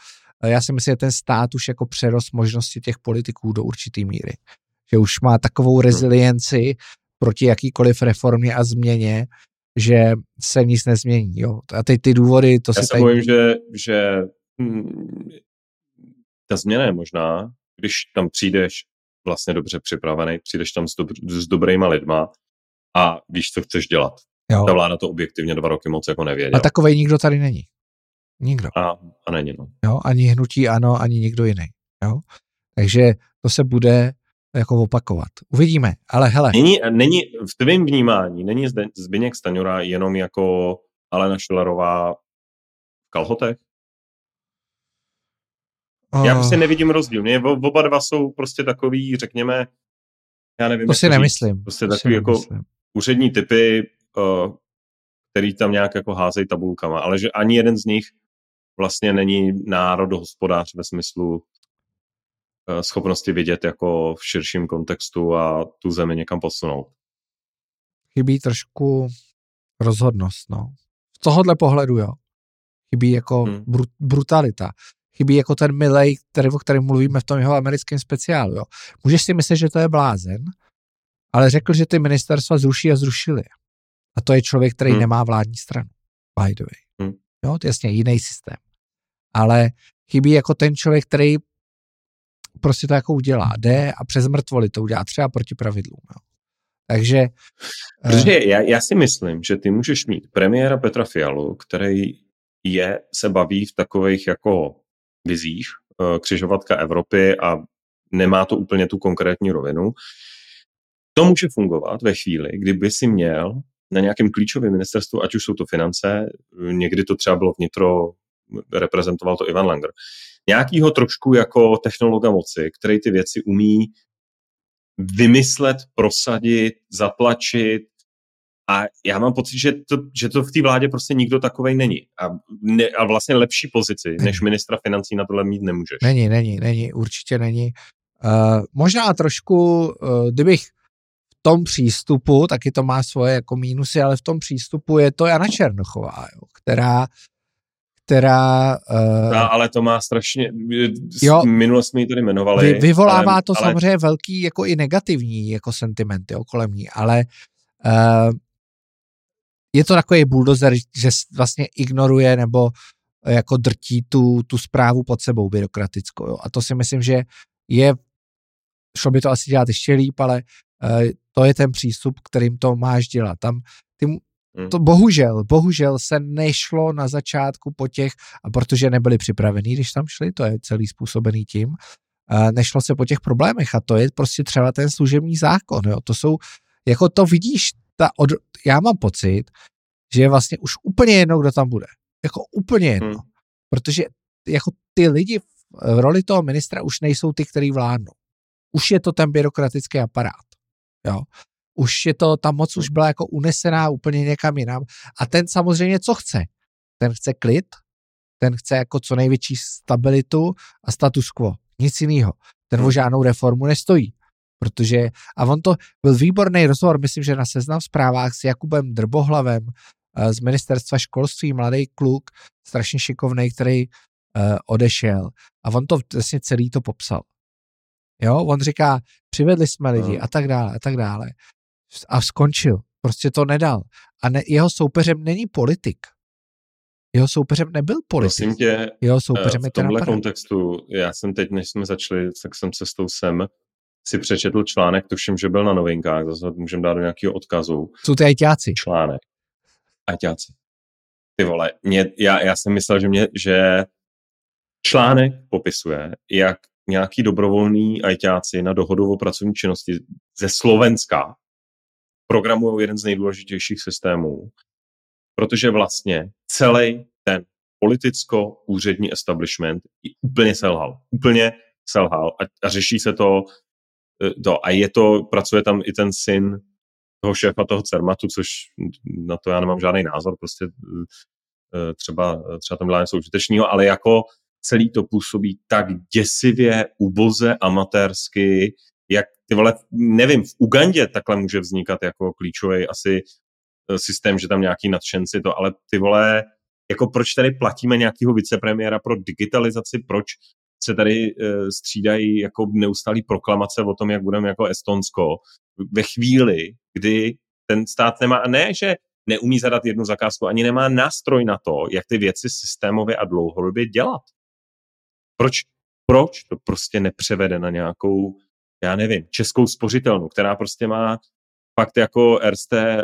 Speaker 1: Já si myslím, že ten stát už jako přerost možnosti těch politiků do určitý míry. Že už má takovou hmm. rezilienci proti jakýkoliv reformě a změně, že se nic nezmění. Jo. A teď ty důvody, to
Speaker 2: Já
Speaker 1: si
Speaker 2: tady... bojím, že, že hm, ta změna je možná, když tam přijdeš vlastně dobře připravený, přijdeš tam s, dobr- s dobrýma lidma a víš, co chceš dělat. Jo. Ta vláda to objektivně dva roky moc jako nevěděla.
Speaker 1: A takovej nikdo tady není. Nikdo.
Speaker 2: A, a není, no.
Speaker 1: Jo, ani hnutí ano, ani nikdo jiný. Jo? Takže to se bude jako opakovat. Uvidíme, ale hele.
Speaker 2: Není, není v tvém vnímání, není Zbyněk Staňura jenom jako Alena Šilerová v kalhotech? Já prostě nevidím rozdíl. Mě oba dva jsou prostě takový, řekněme, já nevím,
Speaker 1: to si nemyslím.
Speaker 2: Prostě to takový jako nemyslím. úřední typy, uh, který tam nějak jako házejí tabulkama, ale že ani jeden z nich vlastně není národohospodář ve smyslu uh, schopnosti vidět jako v širším kontextu a tu zemi někam posunout.
Speaker 1: Chybí trošku rozhodnost, no. Z tohohle pohledu, jo. Chybí jako hmm. brut, brutalita. Chybí jako ten milej, který, o kterém mluvíme v tom jeho americkém speciálu, jo. Můžeš si myslet, že to je blázen, ale řekl, že ty ministerstva zruší a zrušili. A to je člověk, který hmm. nemá vládní stranu, by the way. Hmm. Jo, to je jasně jiný systém. Ale chybí jako ten člověk, který prostě to jako udělá. Jde a přes mrtvoli to udělá třeba proti pravidlům. Jo. Takže...
Speaker 2: Protože uh, já, já si myslím, že ty můžeš mít premiéra Petra Fialu, který je, se baví v takových jako vizích, uh, křižovatka Evropy a nemá to úplně tu konkrétní rovinu. To může fungovat ve chvíli, kdyby si měl na nějakém klíčovém ministerstvu, ať už jsou to finance, někdy to třeba bylo vnitro, reprezentoval to Ivan Langer, nějakýho trošku jako technologa moci, který ty věci umí vymyslet, prosadit, zatlačit a já mám pocit, že to, že to v té vládě prostě nikdo takovej není. A, ne, a vlastně lepší pozici než ministra financí na tohle mít nemůžeš.
Speaker 1: Není, není, není, určitě není. Uh, možná trošku, uh, kdybych tom přístupu, taky to má svoje jako mínusy, ale v tom přístupu je to Jana Černochová, jo, která která...
Speaker 2: Uh, no, ale to má strašně... Jo, minule jsme ji tady jmenovali.
Speaker 1: Vy, vyvolává ale, to ale... samozřejmě velký jako i negativní jako sentimenty okolo ní, ale uh, je to takový bulldozer, že vlastně ignoruje nebo jako drtí tu, tu zprávu pod sebou byrokratickou. Jo. A to si myslím, že je, šlo by to asi dělat ještě líp, ale uh, to je ten přístup, kterým to máš dělat. Tam ty. To bohužel, bohužel se nešlo na začátku po těch, a protože nebyli připravení, když tam šli, to je celý způsobený tím, nešlo se po těch problémech a to je prostě třeba ten služební zákon, jo. To jsou, jako to vidíš, ta od, já mám pocit, že je vlastně už úplně jedno, kdo tam bude. Jako úplně jedno. Hmm. Protože jako ty lidi v roli toho ministra už nejsou ty, který vládnou. Už je to ten byrokratický aparát. Jo. Už je to, ta moc už byla jako unesená úplně někam jinam. A ten samozřejmě co chce? Ten chce klid, ten chce jako co největší stabilitu a status quo. Nic jiného. Ten o hmm. žádnou reformu nestojí. Protože, a on to byl výborný rozhovor, myslím, že na seznam zprávách s Jakubem Drbohlavem eh, z ministerstva školství, mladý kluk, strašně šikovný, který uh, odešel. A on to vlastně celý to popsal. Jo, on říká, přivedli jsme lidi no. a tak dále a tak dále. A skončil. Prostě to nedal. A ne, jeho soupeřem není politik. Jeho soupeřem nebyl politik.
Speaker 2: Prosím tě,
Speaker 1: jeho soupeřem
Speaker 2: v
Speaker 1: je
Speaker 2: tomhle kontextu, já jsem teď, než jsme začali, tak jsem cestou sem si přečetl článek, tuším, že byl na novinkách, zase můžeme dát do nějakého odkazu.
Speaker 1: Jsou ty ajťáci.
Speaker 2: Článek. Ajťáci. Ty vole, mě, já, já jsem myslel, že, mě, že článek popisuje, jak nějaký dobrovolní ajťáci na dohodu o pracovní činnosti ze Slovenska programují jeden z nejdůležitějších systémů, protože vlastně celý ten politicko-úřední establishment úplně selhal. Úplně selhal a, a řeší se to, e, to a je to, pracuje tam i ten syn toho šéfa toho Cermatu, což na to já nemám žádný názor, prostě e, třeba, třeba tam byla něco užitečného, ale jako celý to působí tak děsivě, uboze, amatérsky, jak ty vole, nevím, v Ugandě takhle může vznikat jako klíčový asi eh, systém, že tam nějaký nadšenci to, ale ty vole, jako proč tady platíme nějakého vicepremiéra pro digitalizaci, proč se tady uh, střídají jako neustálý proklamace o tom, jak budeme jako Estonsko, ve chvíli, kdy ten stát nemá, a ne, že neumí zadat jednu zakázku, ani nemá nástroj na to, jak ty věci systémově a dlouhodobě dělat. Proč, proč to prostě nepřevede na nějakou, já nevím, českou spořitelnu, která prostě má fakt jako RST ehm,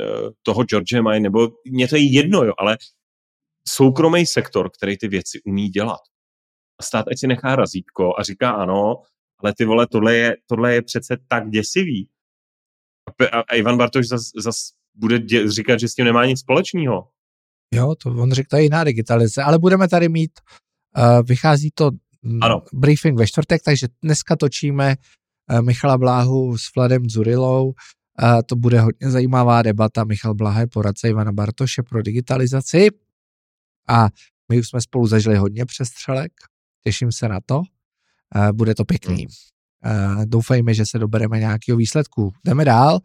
Speaker 2: eh, toho George May, nebo mě to je jedno, jo, ale soukromý sektor, který ty věci umí dělat. A stát ať si nechá razítko a říká ano, ale ty vole, tohle je, tohle je přece tak děsivý. A, a Ivan Bartoš zase zas bude dě, říkat, že s tím nemá nic společného.
Speaker 1: Jo, to on řekl, to je jiná digitalizace, ale budeme tady mít Uh, vychází to ano. briefing ve čtvrtek, takže dneska točíme Michala Bláhu s Vladem Zurilou. To bude hodně zajímavá debata. Michal Bláha je poradce Ivana Bartoše pro digitalizaci a my už jsme spolu zažili hodně přestřelek. Těším se na to. Bude to pěkný. Hmm. Doufejme, že se dobereme nějakého výsledku. Jdeme dál.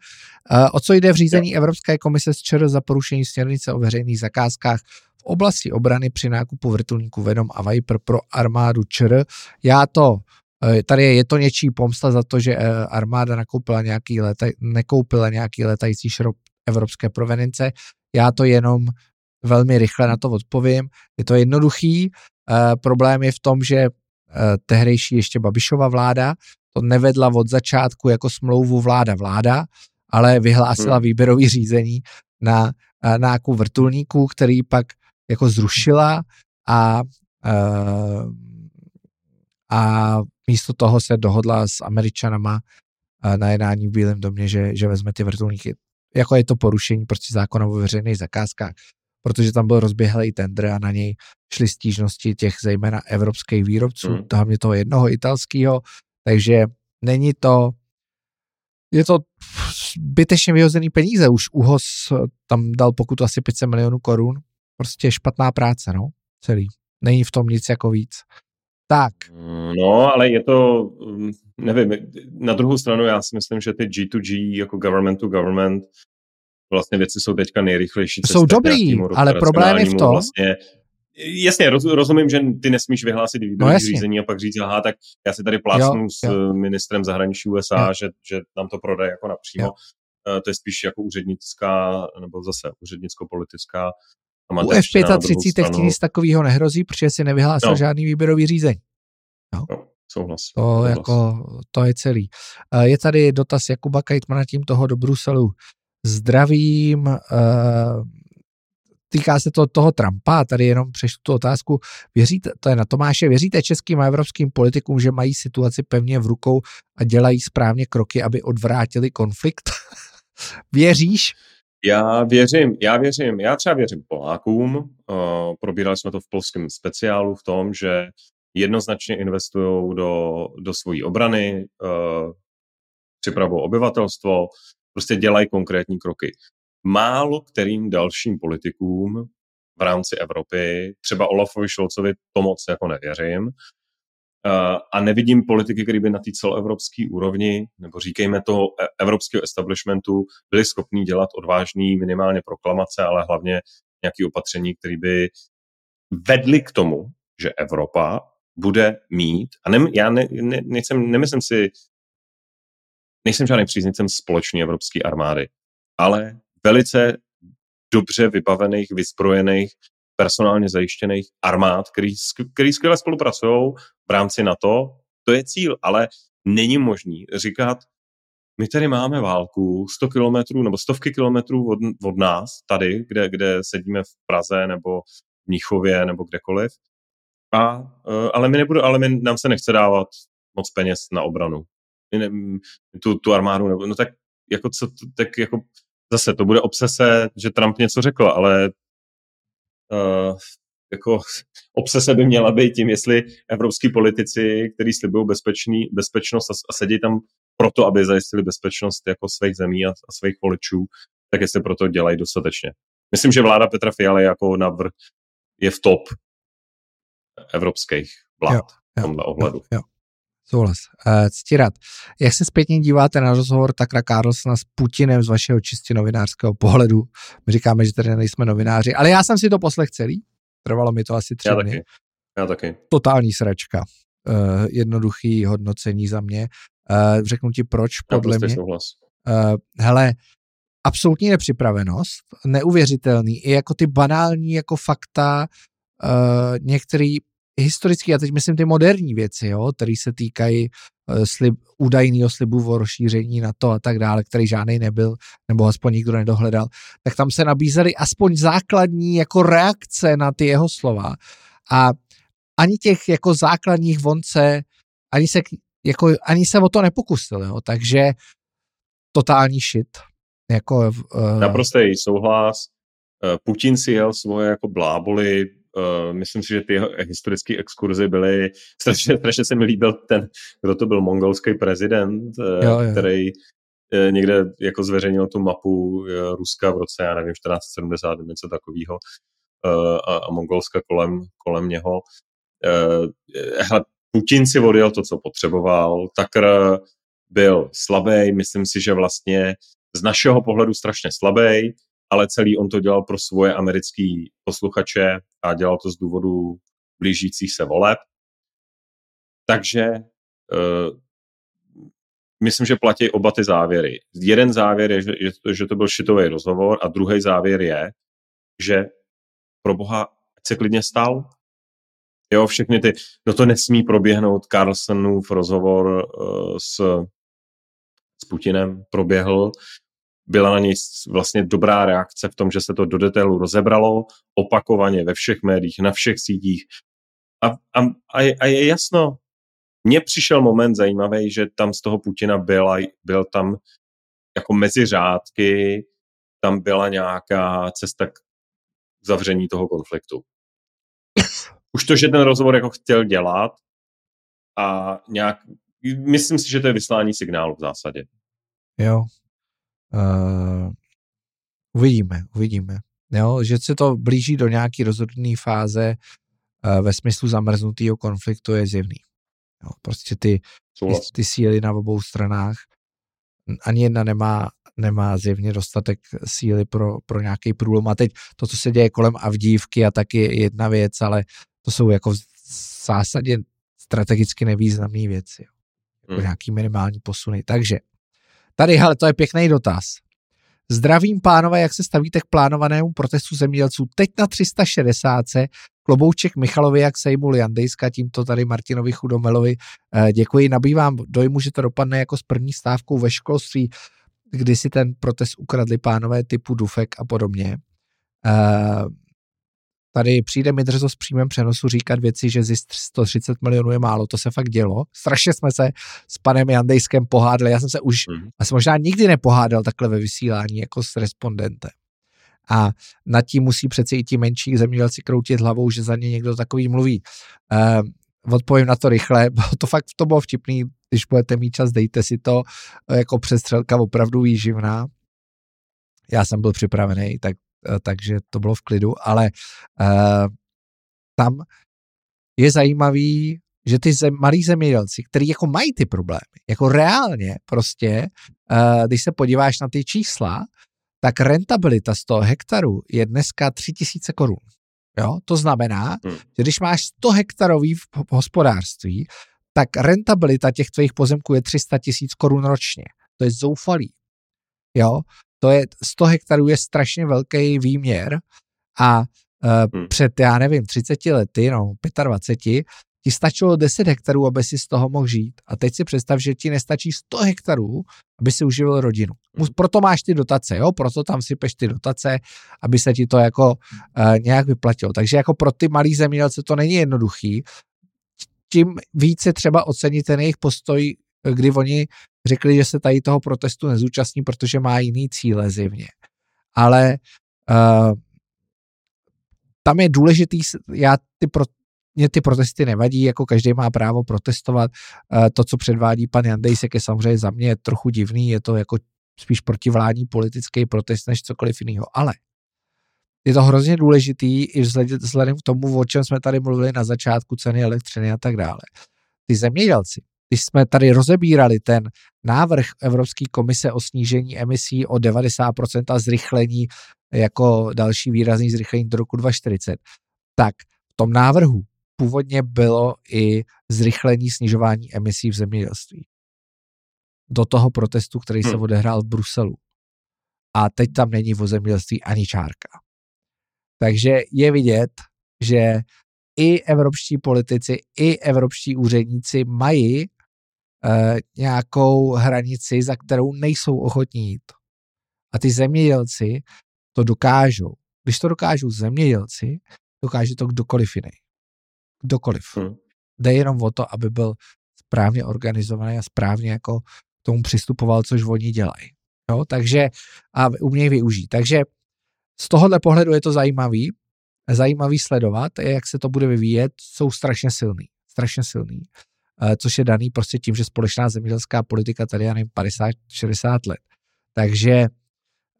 Speaker 1: O co jde v řízení Evropské komise z ČR za porušení směrnice o veřejných zakázkách v oblasti obrany při nákupu vrtulníku Venom a Viper pro armádu ČR. Já to, uh, tady je, je to něčí pomsta za to, že armáda nakoupila nějaký letaj, nekoupila nějaký letající šrob evropské provenience. Já to jenom velmi rychle na to odpovím. Je to jednoduchý. Problém je v tom, že tehdejší ještě Babišova vláda to nevedla od začátku jako smlouvu vláda-vláda, ale vyhlásila hmm. výběrový řízení na nákup vrtulníků, který pak jako zrušila a, a místo toho se dohodla s Američanama na jednání v Bílém domě, že, že vezme ty vrtulníky. Jako je to porušení prostě zákona o veřejných zakázkách, protože tam byl rozběhlý tender a na něj šly stížnosti těch zejména evropských výrobců, hmm. hlavně toho jednoho italského, takže není to, je to zbytečně vyhozený peníze. Už UHOS tam dal pokutu asi 500 milionů korun. Prostě špatná práce, no, celý. Není v tom nic jako víc. Tak.
Speaker 2: No, ale je to, mm, nevím, na druhou stranu já si myslím, že ty G2G jako government to government vlastně věci jsou teďka nejrychlejší.
Speaker 1: Jsou dobrý, ale problém je v tom, vlastně
Speaker 2: Jasně, roz, rozumím, že ty nesmíš vyhlásit výběrové no, řízení a pak říct, aha, tak já si tady plácnu jo, s jo. ministrem zahraničí USA, jo. že, že nám to prodá jako napřímo. Jo. Uh, to je spíš jako úřednická, nebo zase úřednicko-politická
Speaker 1: u F-35 nic takového nehrozí, protože si nevyhlásil no. žádný výběrový řízení.
Speaker 2: No. No, souhlas.
Speaker 1: To,
Speaker 2: souhlas.
Speaker 1: Jako, to je celý. Uh, je tady dotaz Jakuba Kajtmana tím toho do Bruselu. Zdravím. Uh, týká se to toho Trumpa, tady jenom přešlu tu otázku, věříte, to je na Tomáše, věříte českým a evropským politikům, že mají situaci pevně v rukou a dělají správně kroky, aby odvrátili konflikt? Věříš?
Speaker 2: Já věřím, já věřím, já třeba věřím Polákům, uh, probírali jsme to v polském speciálu v tom, že jednoznačně investují do, do svojí obrany, uh, připravují obyvatelstvo, prostě dělají konkrétní kroky. Málo kterým dalším politikům v rámci Evropy, třeba Olafovi Šolcovi to moc jako nevěřím, a nevidím politiky, které by na té celoevropské úrovni, nebo říkejme toho e, evropského establishmentu, byli schopní dělat odvážný minimálně proklamace, ale hlavně nějaké opatření, které by vedly k tomu, že Evropa bude mít, a ne, já ne, ne, nejsem, nemyslím si, nejsem žádným příznivcem společné evropské armády, ale velice dobře vybavených, vysprojených, personálně zajištěných armád, který, který skvěle spolupracují v rámci NATO. To je cíl, ale není možný říkat, my tady máme válku 100 kilometrů nebo stovky kilometrů od, od nás, tady, kde, kde sedíme v Praze nebo v Mnichově nebo kdekoliv. A, e, ale my nebudu, ale my, nám se nechce dávat moc peněz na obranu. My ne, tu, tu armádu, nebo, no tak jako co, tak jako zase to bude obsese, že Trump něco řekl, ale jako obsese by měla být tím, jestli evropský politici, kteří slibují bezpečný, bezpečnost a, a sedí tam proto, aby zajistili bezpečnost jako svých zemí a, a svých voličů, tak jestli proto dělají dostatečně. Myslím, že vláda Petra Fialy jako navrh je v top evropských vlád jo, jo, v tomhle ohledu. Jo, jo.
Speaker 1: Souhlas. Uh, Ctirat, jak se zpětně díváte na rozhovor Takra Carlsona s Putinem z vašeho čistě novinářského pohledu? My říkáme, že tady nejsme novináři, ale já jsem si to poslech celý. Trvalo mi to asi tři
Speaker 2: já
Speaker 1: dny.
Speaker 2: Taky. Já taky.
Speaker 1: Totální sračka. Uh, jednoduchý hodnocení za mě. Uh, řeknu ti proč, podle mě.
Speaker 2: Souhlas.
Speaker 1: Uh, hele, absolutní nepřipravenost, neuvěřitelný, i jako ty banální jako fakta, uh, některý historický, a teď myslím ty moderní věci, jo, které se týkají uh, slib, údajného slibu o rozšíření na to a tak dále, který žádný nebyl, nebo aspoň nikdo nedohledal, tak tam se nabízely aspoň základní jako reakce na ty jeho slova. A ani těch jako základních vonce, ani se, jako, ani se o to nepokusil, jo, takže totální shit. Jako,
Speaker 2: uh, Naprostý souhlas. Eh, Putin si jel svoje jako bláboli Uh, myslím si, že ty historické exkurzy byly, strašně, strašně se mi líbil ten, kdo to byl, mongolský prezident, uh, jo, jo. který uh, někde jako zveřejnil tu mapu uh, Ruska v roce, já nevím, 1470, něco takového uh, a, a Mongolska kolem, kolem něho. Uh, hele, Putin si odjel to, co potřeboval, Takr byl slabý, myslím si, že vlastně z našeho pohledu strašně slabý, ale celý on to dělal pro svoje americký posluchače a dělal to z důvodu blížících se voleb. Takže uh, myslím, že platí oba ty závěry. Jeden závěr je, že, že to byl šitový rozhovor a druhý závěr je, že pro boha se klidně stal. Jo, všechny ty, no to nesmí proběhnout, Carlsonův rozhovor uh, s, s Putinem proběhl, byla na něj vlastně dobrá reakce v tom, že se to do detailu rozebralo, opakovaně ve všech médiích, na všech sítích. A, a, a, je, a je jasno, mně přišel moment zajímavý, že tam z toho Putina byla, byl tam jako mezi řádky, tam byla nějaká cesta k zavření toho konfliktu. Už to, že ten rozhovor jako chtěl dělat a nějak, myslím si, že to je vyslání signálu v zásadě.
Speaker 1: Jo, Uh, uvidíme, uvidíme. Jo, že se to blíží do nějaký rozhodné fáze uh, ve smyslu zamrznutého konfliktu je zjevný. Jo, prostě ty, ty, ty síly na obou stranách, ani jedna nemá, nemá zjevně dostatek síly pro, pro nějaký průlom. A teď to, co se děje kolem Avdívky a taky jedna věc, ale to jsou jako v zásadě strategicky nevýznamné věci. Jo. Jako hmm. nějaký minimální posuny. Takže Tady, hele, to je pěkný dotaz. Zdravím pánové, jak se stavíte k plánovanému protestu zemědělců teď na 360. Klobouček Michalovi, jak sejmul Jandejska, tímto tady Martinovi Chudomelovi. Eh, děkuji, nabývám dojmu, že to dopadne jako s první stávkou ve školství, kdy si ten protest ukradli pánové typu Dufek a podobně. Tady přijde mi drzo s přímém přenosu říkat věci, že zisk 130 milionů je málo, to se fakt dělo. Strašně jsme se s panem Jandejskem pohádali, já jsem se už mm. asi možná nikdy nepohádal takhle ve vysílání jako s respondentem. A nad tím musí přeci i ti menší zemědělci kroutit hlavou, že za ně někdo takový mluví. Uh, odpovím na to rychle, to fakt to bylo vtipný, když budete mít čas, dejte si to eh, jako přestřelka opravdu výživná. Já jsem byl připravený, tak takže to bylo v klidu, ale uh, tam je zajímavý, že ty zem, malí zemědělci, kteří jako mají ty problémy, jako reálně prostě, uh, když se podíváš na ty čísla, tak rentabilita z toho hektaru je dneska 3000 korun. Jo? To znamená, hmm. že když máš 100 hektarový v hospodářství, tak rentabilita těch tvých pozemků je 300 tisíc korun ročně. To je zoufalý. Jo? To je 100 hektarů je strašně velký výměr a uh, hmm. před, já nevím, 30 lety, no 25, ti stačilo 10 hektarů, aby si z toho mohl žít. A teď si představ, že ti nestačí 100 hektarů, aby si uživil rodinu. Hmm. Proto máš ty dotace, jo, proto tam sypeš ty dotace, aby se ti to jako uh, nějak vyplatilo. Takže jako pro ty malý zemědělce to není jednoduchý. Tím více třeba ocenit ten jejich postoj kdy oni řekli, že se tady toho protestu nezúčastní, protože má jiný cíle zjevně. Ale uh, tam je důležitý, já ty pro, mě ty protesty nevadí, jako každý má právo protestovat. Uh, to, co předvádí pan Jandejsek, je samozřejmě za mě trochu divný, je to jako spíš protivládní politický protest než cokoliv jiného. Ale je to hrozně důležitý i vzhledem k tomu, o čem jsme tady mluvili na začátku ceny elektřiny a tak dále. Ty zemědělci, když jsme tady rozebírali ten návrh Evropské komise o snížení emisí o 90% a zrychlení jako další výrazný zrychlení do roku 2040, tak v tom návrhu původně bylo i zrychlení snižování emisí v zemědělství. Do toho protestu, který se hmm. odehrál v Bruselu. A teď tam není o zemědělství ani čárka. Takže je vidět, že i evropští politici, i evropští úředníci mají e, nějakou hranici, za kterou nejsou ochotní jít. A ty zemědělci to dokážou. Když to dokážou zemědělci, dokáže to kdokoliv jiný. Kdokoliv. Hmm. Jde jenom o to, aby byl správně organizovaný a správně jako k tomu přistupoval, což oni dělají. Jo? Takže a umějí využít. Takže z tohohle pohledu je to zajímavý. zajímavý sledovat, jak se to bude vyvíjet, jsou strašně silný, strašně silný, což je daný prostě tím, že společná zemědělská politika tady, já nevím, 50-60 let. Takže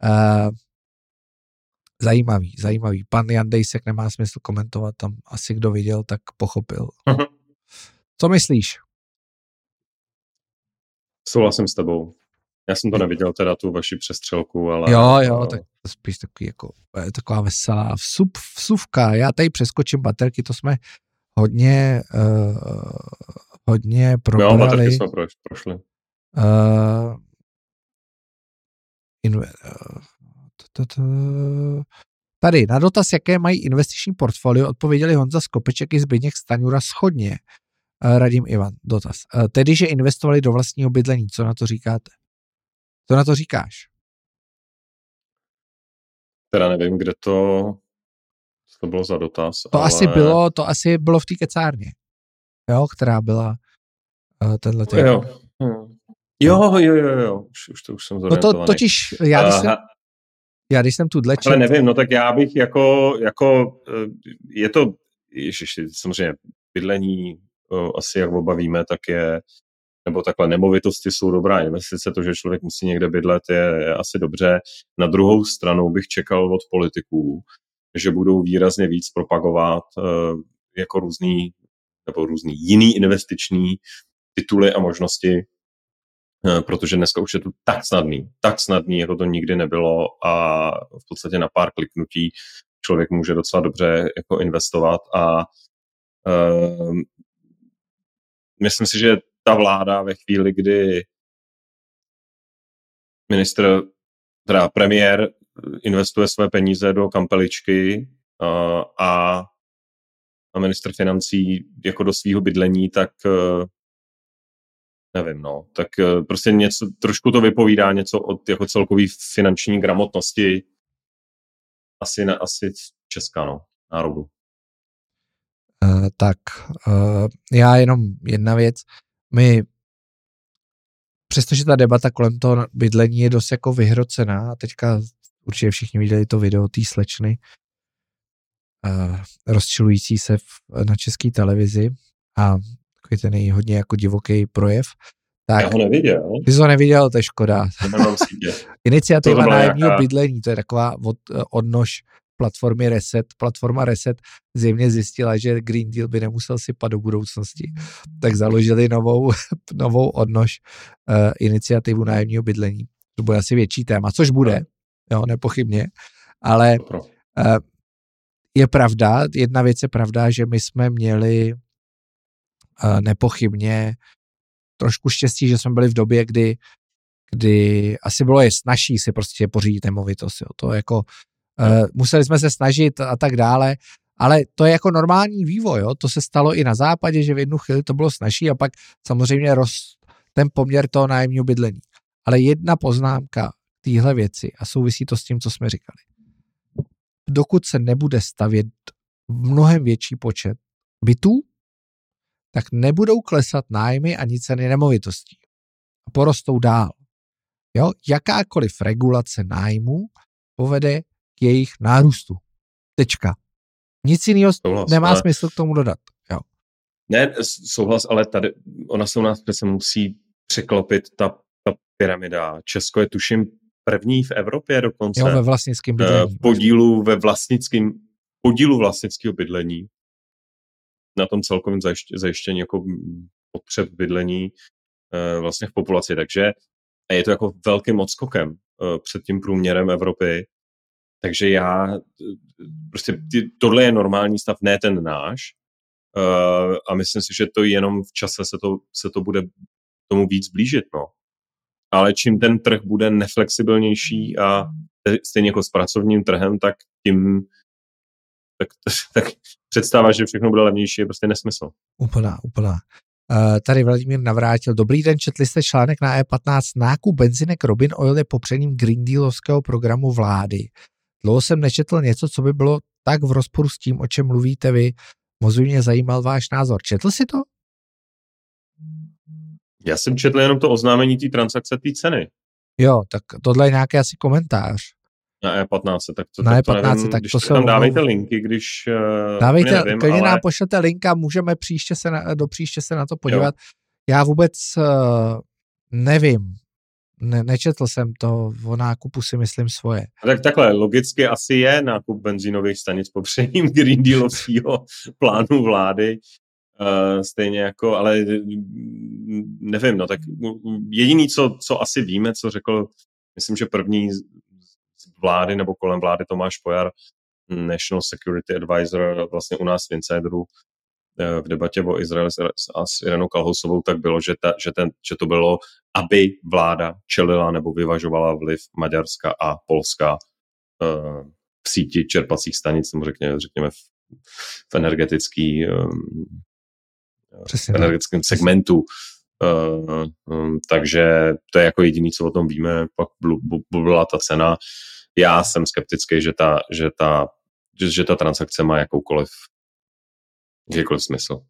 Speaker 1: uh, zajímavý, zajímavý. Pan Jan Dejsek nemá smysl komentovat, tam asi kdo viděl, tak pochopil. Uh-huh. Co myslíš?
Speaker 2: Souhlasím s tebou. Já jsem to neviděl, teda tu vaši přestřelku, ale...
Speaker 1: Jo, jo, tak to spíš takový jako, taková veselá vsup, vsuvka. Já tady přeskočím baterky, to jsme hodně, uh, hodně probrali.
Speaker 2: Jo, baterky jsme proš, prošli. Uh,
Speaker 1: in, uh, Tady na dotaz, jaké mají investiční portfolio, odpověděli Honza Skopeček i Zbigněk Staňura schodně. Radím Ivan, dotaz. Tedy, že investovali do vlastního bydlení, co na to říkáte? Co na to říkáš?
Speaker 2: Teda nevím, kde to, co to bylo za dotaz.
Speaker 1: To ale... asi bylo, to asi bylo v té kecárně, jo, která byla uh, tenhle týden.
Speaker 2: Jo. jo, jo, jo, jo, už, už to už jsem
Speaker 1: No to totiž, já když, uh, jsem, já když jsem tu čet...
Speaker 2: Ale nevím, no tak já bych jako, jako eh, je to, ježiš, samozřejmě bydlení, asi jak oba víme, tak je nebo takhle nemovitosti jsou dobrá investice, to, že člověk musí někde bydlet, je, je asi dobře. Na druhou stranu bych čekal od politiků, že budou výrazně víc propagovat jako různý nebo různý jiný investiční tituly a možnosti, uh, protože dneska už je to tak snadný, tak snadný, jako to nikdy nebylo a v podstatě na pár kliknutí člověk může docela dobře jako investovat a uh, myslím si, že ta vláda ve chvíli, kdy ministr, teda premiér investuje své peníze do kampeličky a, a ministr financí jako do svého bydlení, tak e, nevím, no, tak e, prostě něco, trošku to vypovídá něco od jako celkový finanční gramotnosti asi, na, asi česká, no, národu.
Speaker 1: Uh, tak uh, já jenom jedna věc my přestože ta debata kolem toho bydlení je dost jako vyhrocená a teďka určitě všichni viděli to video té slečny rozčilující se v, na české televizi a takový ten její hodně jako divoký projev. Tak,
Speaker 2: Já ho neviděl.
Speaker 1: Ty jsi ho neviděl, to je škoda. Iniciativa nájemního bydlení, to je taková od, odnož platformy Reset. Platforma Reset zjevně zjistila, že Green Deal by nemusel sypat do budoucnosti, tak založili novou, novou odnož uh, iniciativu nájemního bydlení. To bude asi větší téma, což bude, jo, nepochybně, ale uh, je pravda, jedna věc je pravda, že my jsme měli uh, nepochybně trošku štěstí, že jsme byli v době, kdy kdy asi bylo je snažší si prostě pořídit nemovitost. Jo. To jako Uh, museli jsme se snažit a tak dále, ale to je jako normální vývoj, jo? to se stalo i na západě, že v jednu chvíli to bylo snažší a pak samozřejmě rost ten poměr toho nájemního bydlení. Ale jedna poznámka téhle věci a souvisí to s tím, co jsme říkali. Dokud se nebude stavět mnohem větší počet bytů, tak nebudou klesat nájmy ani ceny nemovitostí. A porostou dál. Jo? Jakákoliv regulace nájmu povede jejich nárůstu. Tečka. Nic jiného souhlas, nemá ale... smysl k tomu dodat. Jo.
Speaker 2: Ne, souhlas, ale tady ona se u nás přece musí překlopit ta, ta pyramida. Česko je tuším první v Evropě dokonce.
Speaker 1: Jo, ve vlastnickém eh, bydlení.
Speaker 2: Podílu ve vlastnickém podílu vlastnického bydlení na tom celkovém zajištění, jako potřeb bydlení eh, vlastně v populaci. Takže je to jako velkým odskokem eh, před tím průměrem Evropy takže já, prostě tohle je normální stav, ne ten náš. A myslím si, že to jenom v čase se to, se to bude tomu víc blížit. No. Ale čím ten trh bude neflexibilnější a stejně jako s pracovním trhem, tak tím tak, tak představa, že všechno bude levnější, je prostě nesmysl.
Speaker 1: Úplná, úplná. Uh, tady Vladimír navrátil. Dobrý den, četli jste článek na E15. Nákup benzinek Robin Oil je popřením Green Dealovského programu vlády. Dlouho jsem nečetl něco, co by bylo tak v rozporu s tím, o čem mluvíte vy. Moc mě zajímal váš názor. Četl si to?
Speaker 2: Já jsem četl jenom to oznámení té transakce, té ceny.
Speaker 1: Jo, tak tohle je nějaký asi komentář.
Speaker 2: Na E15, tak to,
Speaker 1: na
Speaker 2: tak to
Speaker 1: E15,
Speaker 2: nevím,
Speaker 1: tak
Speaker 2: když
Speaker 1: to jsou...
Speaker 2: tam dávejte linky, když... Uh,
Speaker 1: Dávejte,
Speaker 2: nevím,
Speaker 1: klidně
Speaker 2: ale...
Speaker 1: nám pošlete linka, můžeme příště se na, do příště se na to podívat. Jo. Já vůbec uh, nevím, ne, nečetl jsem to, o nákupu si myslím svoje.
Speaker 2: Tak takhle, logicky asi je nákup benzínových stanic popřením Green Dealovského plánu vlády, uh, stejně jako, ale nevím, no tak jediný, co, co asi víme, co řekl, myslím, že první z vlády nebo kolem vlády Tomáš Pojar, National Security Advisor vlastně u nás v Insideru, v debatě o Izraeli a s Irenou Kalhousovou, tak bylo, že, ta, že, ten, že to bylo, aby vláda čelila nebo vyvažovala vliv Maďarska a Polska v síti čerpacích stanic, nebo řekněme, řekněme v, v energetický v energetickém segmentu. Uh, um, takže to je jako jediný, co o tom víme. Pak byla ta cena. Já jsem skeptický, že ta, že ta, že, že ta transakce má jakoukoliv jakýkoliv smysl.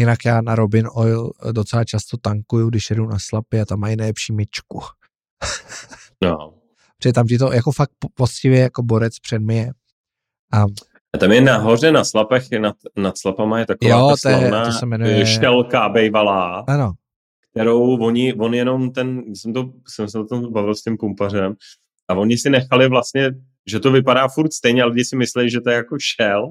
Speaker 1: Jinak já na Robin Oil docela často tankuju, když jedu na slapy a tam mají nejlepší myčku.
Speaker 2: no.
Speaker 1: Protože tam ti to jako fakt poctivě jako borec předmije. A
Speaker 2: a tam je nahoře na slapech, nad, nad slapama je taková
Speaker 1: jo,
Speaker 2: ta slavná
Speaker 1: to se jmenuje...
Speaker 2: štelka bejvalá,
Speaker 1: ano.
Speaker 2: kterou oni, on jenom ten, jsem, to, jsem se o tom bavil s tím pumpařem, a oni si nechali vlastně, že to vypadá furt stejně, ale lidi si myslí, že to je jako šel,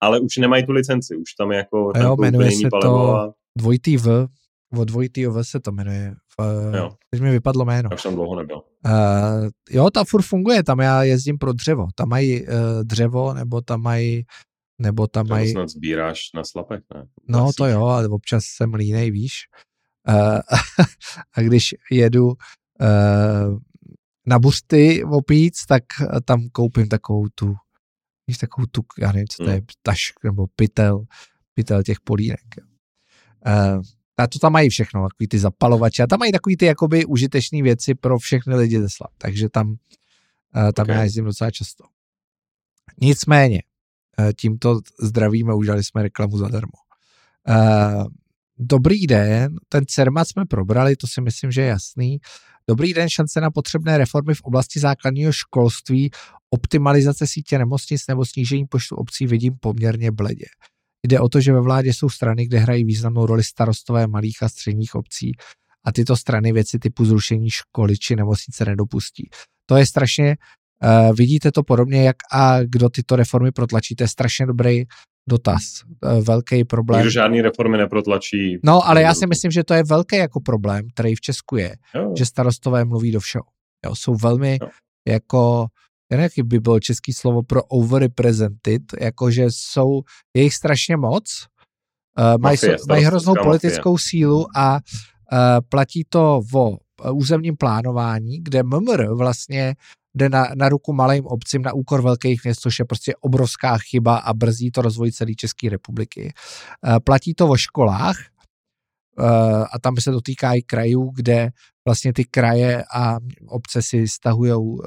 Speaker 2: ale už nemají tu licenci, už tam je jako
Speaker 1: jo, jmenuje se to a... dvojitý V, o dvojitý V se to jmenuje. V, jo. Teď mi vypadlo jméno.
Speaker 2: Už tam dlouho nebyl.
Speaker 1: Uh, jo, ta furt funguje, tam já jezdím pro dřevo. Tam mají uh, dřevo, nebo tam mají nebo tam mají...
Speaker 2: snad sbíráš na slapech, ne?
Speaker 1: No Vlastíš. to jo, ale občas jsem línej, víš. Uh, a když jedu uh, na busty opíc, tak tam koupím takovou tu víš, takovou tu, já nevím, co to je, taš, nebo pytel, pytel těch polínek. Uh, a to tam mají všechno, takový ty zapalovače. A tam mají takový ty jakoby užitečné věci pro všechny lidi ze Slav. Takže tam, uh, tam okay. já jezdím docela často. Nicméně, uh, tímto zdravíme, udělali jsme reklamu zadarmo. Uh, dobrý den, ten CERMAT jsme probrali, to si myslím, že je jasný. Dobrý den, šance na potřebné reformy v oblasti základního školství, optimalizace sítě nemocnic nebo snížení počtu obcí vidím poměrně bledě. Jde o to, že ve vládě jsou strany, kde hrají významnou roli starostové malých a středních obcí a tyto strany věci typu zrušení školy či nemocnice nedopustí. To je strašně, uh, vidíte to podobně, jak a kdo tyto reformy protlačí, to je strašně dobrý dotaz, uh, velký problém.
Speaker 2: Nikdo žádný reformy neprotlačí.
Speaker 1: No, ale já si myslím, že to je velký jako problém, který v Česku je, jo. že starostové mluví do všeho. Jo, jsou velmi jo. jako já jaký by bylo český slovo pro overrepresented, jakože jsou, je jich strašně moc, uh, mají, mají hroznou politickou mafie. sílu a uh, platí to o územním plánování, kde MMR vlastně jde na, na ruku malým obcím na úkor velkých měst, což je prostě obrovská chyba a brzí to rozvoj celé České republiky. Uh, platí to o školách, a tam se dotýká i krajů, kde vlastně ty kraje a obce si stahují uh,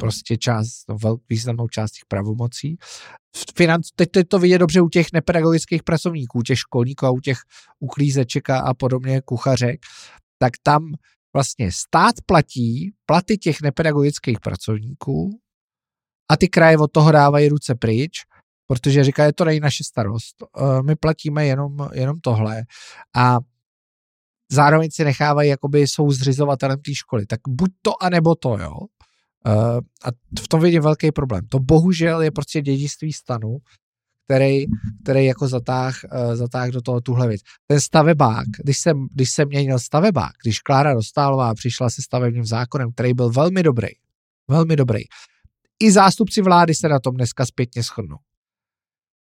Speaker 1: prostě část, no, významnou část těch pravomocí. Financ, teď to vidět dobře u těch nepedagogických pracovníků, těch školníků a u těch uklízeček a podobně kuchařek, tak tam vlastně stát platí platy těch nepedagogických pracovníků a ty kraje od toho dávají ruce pryč protože říká, je to není naše starost, eh, my platíme jenom, jenom tohle a zároveň si nechávají, jakoby jsou zřizovatelem té školy. Tak buď to, anebo to, jo. Uh, a v tom vidím velký problém. To bohužel je prostě dědictví stanu, který, který jako zatáh, uh, zatáh do toho tuhle věc. Ten stavebák, když jsem, když jsem měnil stavebák, když Klára Dostálová přišla se stavebním zákonem, který byl velmi dobrý, velmi dobrý, i zástupci vlády se na tom dneska zpětně shodnou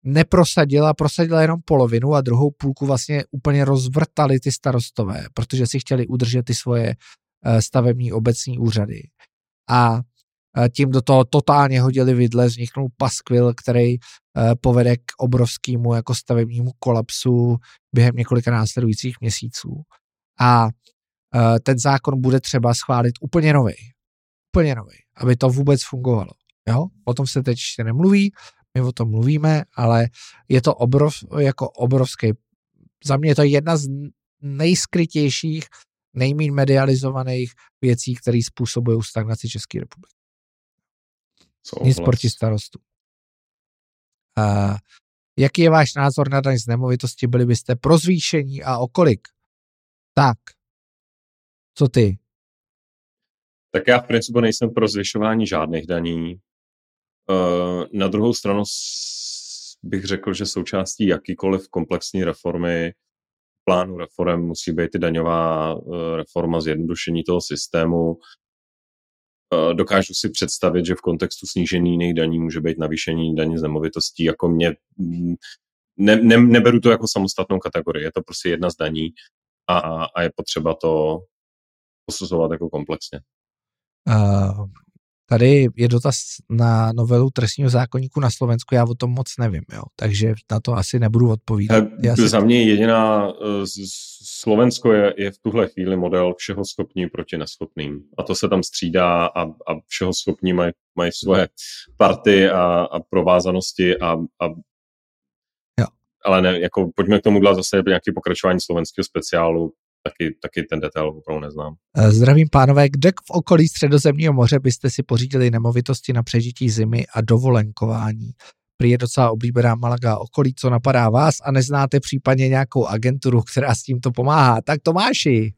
Speaker 1: neprosadila, prosadila jenom polovinu a druhou půlku vlastně úplně rozvrtali ty starostové, protože si chtěli udržet ty svoje eh, stavební obecní úřady. A eh, tím do toho totálně hodili vidle, vzniknul paskvil, který eh, povede k obrovskému jako stavebnímu kolapsu během několika následujících měsíců. A ten zákon bude třeba schválit úplně nový. Úplně nový, aby to vůbec fungovalo. Jo? O tom se teď ještě nemluví, my o tom mluvíme, ale je to obrov, jako obrovský. Za mě je to jedna z nejskrytějších, nejméně medializovaných věcí, které způsobují stagnaci České republiky. Nic proti starostu. Uh, jaký je váš názor na daň z nemovitosti? Byli byste pro zvýšení a o kolik? Tak, co ty?
Speaker 2: Tak já v principu nejsem pro zvyšování žádných daní. Uh, na druhou stranu bych řekl, že součástí jakýkoliv komplexní reformy plánu reform musí být i daňová eh, reforma, zjednodušení toho systému. Eh, dokážu si představit, že v kontextu snížení jiných daní může být navýšení daní z nemovitostí. Jako mě, mm, ne, ne, neberu to jako samostatnou kategorii, je to prostě jedna z daní a, a je potřeba to posuzovat jako komplexně.
Speaker 1: Uh, Tady je dotaz na novelu trestního zákonníku na Slovensku, já o tom moc nevím, jo, takže na to asi nebudu odpovídat.
Speaker 2: Já si... Za mě jediná, eh, Slovensko je, je v tuhle chvíli model všeho schopní proti neschopným. A to se tam střídá a, a všeho schopní mají, mají svoje party a, a provázanosti a, a
Speaker 1: jo.
Speaker 2: ale ne, jako pojďme k tomu dělat zase nějaké pokračování slovenského speciálu, taky, taky ten detail opravdu neznám.
Speaker 1: Eh, zdravím pánové, kde v okolí středozemního moře byste si pořídili nemovitosti na přežití zimy a dovolenkování? Prý je docela oblíbená Malaga okolí, co napadá vás a neznáte případně nějakou agenturu, která s tímto pomáhá. Tak Tomáši.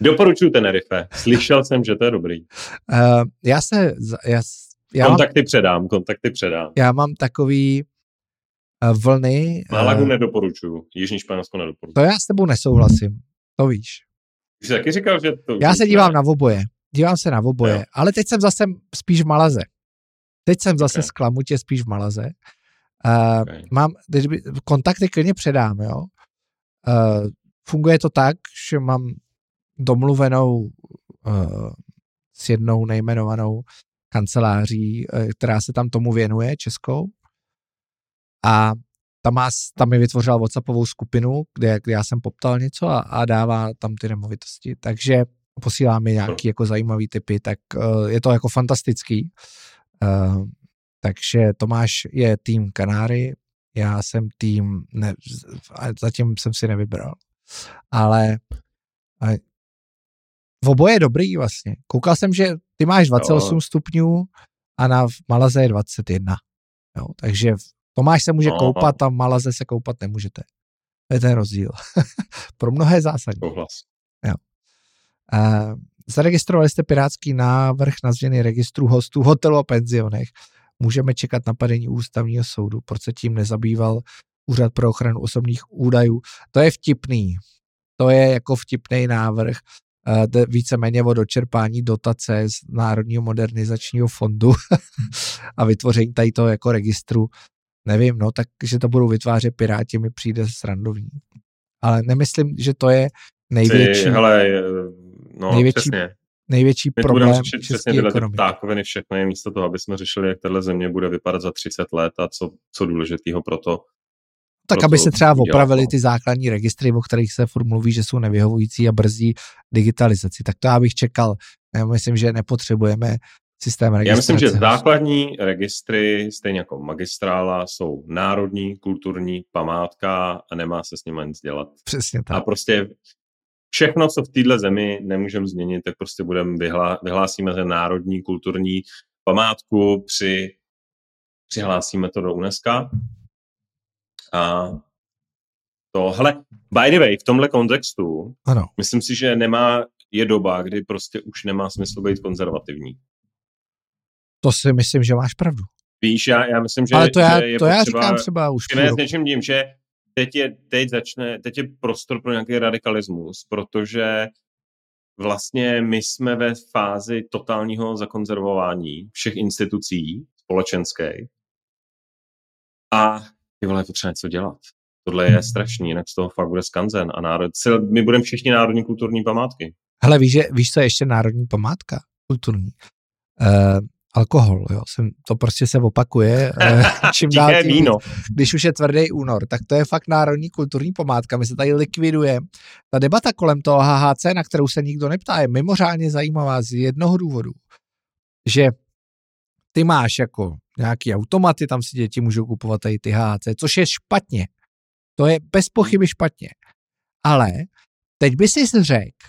Speaker 2: Doporučuji Tenerife. Slyšel jsem, že to je dobrý.
Speaker 1: Uh, já se... Já, já
Speaker 2: kontakty mám, předám, kontakty předám.
Speaker 1: Já mám takový vlny.
Speaker 2: Málagu nedoporučuju, Jižní Španělsko nedoporučuju.
Speaker 1: To já s tebou nesouhlasím, to víš.
Speaker 2: Jsi taky říkal, že to...
Speaker 1: Já se dívám na oboje, dívám se na oboje, jo. ale teď jsem zase spíš v Malaze. Teď jsem zase okay. sklamutě spíš v Malaze. Uh, okay. Mám, teď by, kontakty klidně předám, jo. Uh, funguje to tak, že mám domluvenou uh, s jednou nejmenovanou kanceláří, která se tam tomu věnuje, českou, a tam, má, tam mi vytvořila WhatsAppovou skupinu, kde, kde já jsem poptal něco a, a dává tam ty nemovitosti. Takže posílá mi nějaký jako zajímavý typy, tak uh, je to jako fantastický. Uh, takže Tomáš je tým Kanáry, já jsem tým, ne, zatím jsem si nevybral, ale uh, v oboje je dobrý vlastně. Koukal jsem, že ty máš 28 jo. stupňů a na Malaze je 21. Jo, takže Tomáš se může no, koupat a Malaze se koupat nemůžete. To je ten rozdíl. Pro mnohé zásadní. Jo. Uh, zaregistrovali jste pirátský návrh na změny registru hostů hotelu a penzionech. Můžeme čekat napadení ústavního soudu. Proč se tím nezabýval Úřad pro ochranu osobních údajů? To je vtipný. To je jako vtipný návrh. Uh, víceméně o dočerpání dotace z Národního modernizačního fondu a vytvoření tady toho jako registru nevím, no, tak, že to budou vytvářet Piráti, mi přijde srandovní. Ale nemyslím, že to je největší,
Speaker 2: Ty, hele, no, největší, přesně.
Speaker 1: největší My problém řešit přesně tyhle
Speaker 2: ptákoviny všechno je místo toho, aby jsme řešili, jak tahle země bude vypadat za 30 let a co, co důležitého pro to.
Speaker 1: Tak aby se třeba opravili ty základní registry, o kterých se furt mluví, že jsou nevyhovující a brzdí digitalizaci. Tak to já bych čekal. Já myslím, že nepotřebujeme systém registrace.
Speaker 2: Já myslím, že základní registry, stejně jako magistrála, jsou národní, kulturní památka a nemá se s nimi nic dělat.
Speaker 1: Přesně tak.
Speaker 2: A prostě všechno, co v téhle zemi nemůžeme změnit, tak prostě budeme vyhlá, vyhlásíme za národní kulturní památku, při, přihlásíme to do UNESCO. A to, hele, by the way, v tomhle kontextu,
Speaker 1: ano.
Speaker 2: myslím si, že nemá, je doba, kdy prostě už nemá smysl být konzervativní.
Speaker 1: To si myslím, že máš pravdu.
Speaker 2: Víš, já, já myslím, že,
Speaker 1: Ale to já,
Speaker 2: je
Speaker 1: to já říkám třeba už.
Speaker 2: s něčím tím, že teď je, teď začne, teď je prostor pro nějaký radikalismus, protože vlastně my jsme ve fázi totálního zakonzervování všech institucí společenských a ty vole, je potřeba něco dělat. Tohle je strašný, jinak z toho fakt bude skanzen a národ, my budeme všichni národní kulturní památky.
Speaker 1: Hele, víš, že, víš, co je ještě národní památka kulturní? Uh, alkohol, jo. Jsem, to prostě se opakuje. Eh, čím dál tím, víno. Když už je tvrdý únor, tak to je fakt národní kulturní památka. My se tady likviduje. Ta debata kolem toho HHC, na kterou se nikdo neptá, je mimořádně zajímavá z jednoho důvodu, že ty máš jako nějaký automaty, tam si děti můžou kupovat tady ty HHC, což je špatně. To je bez pochyby špatně. Ale teď by si řekl,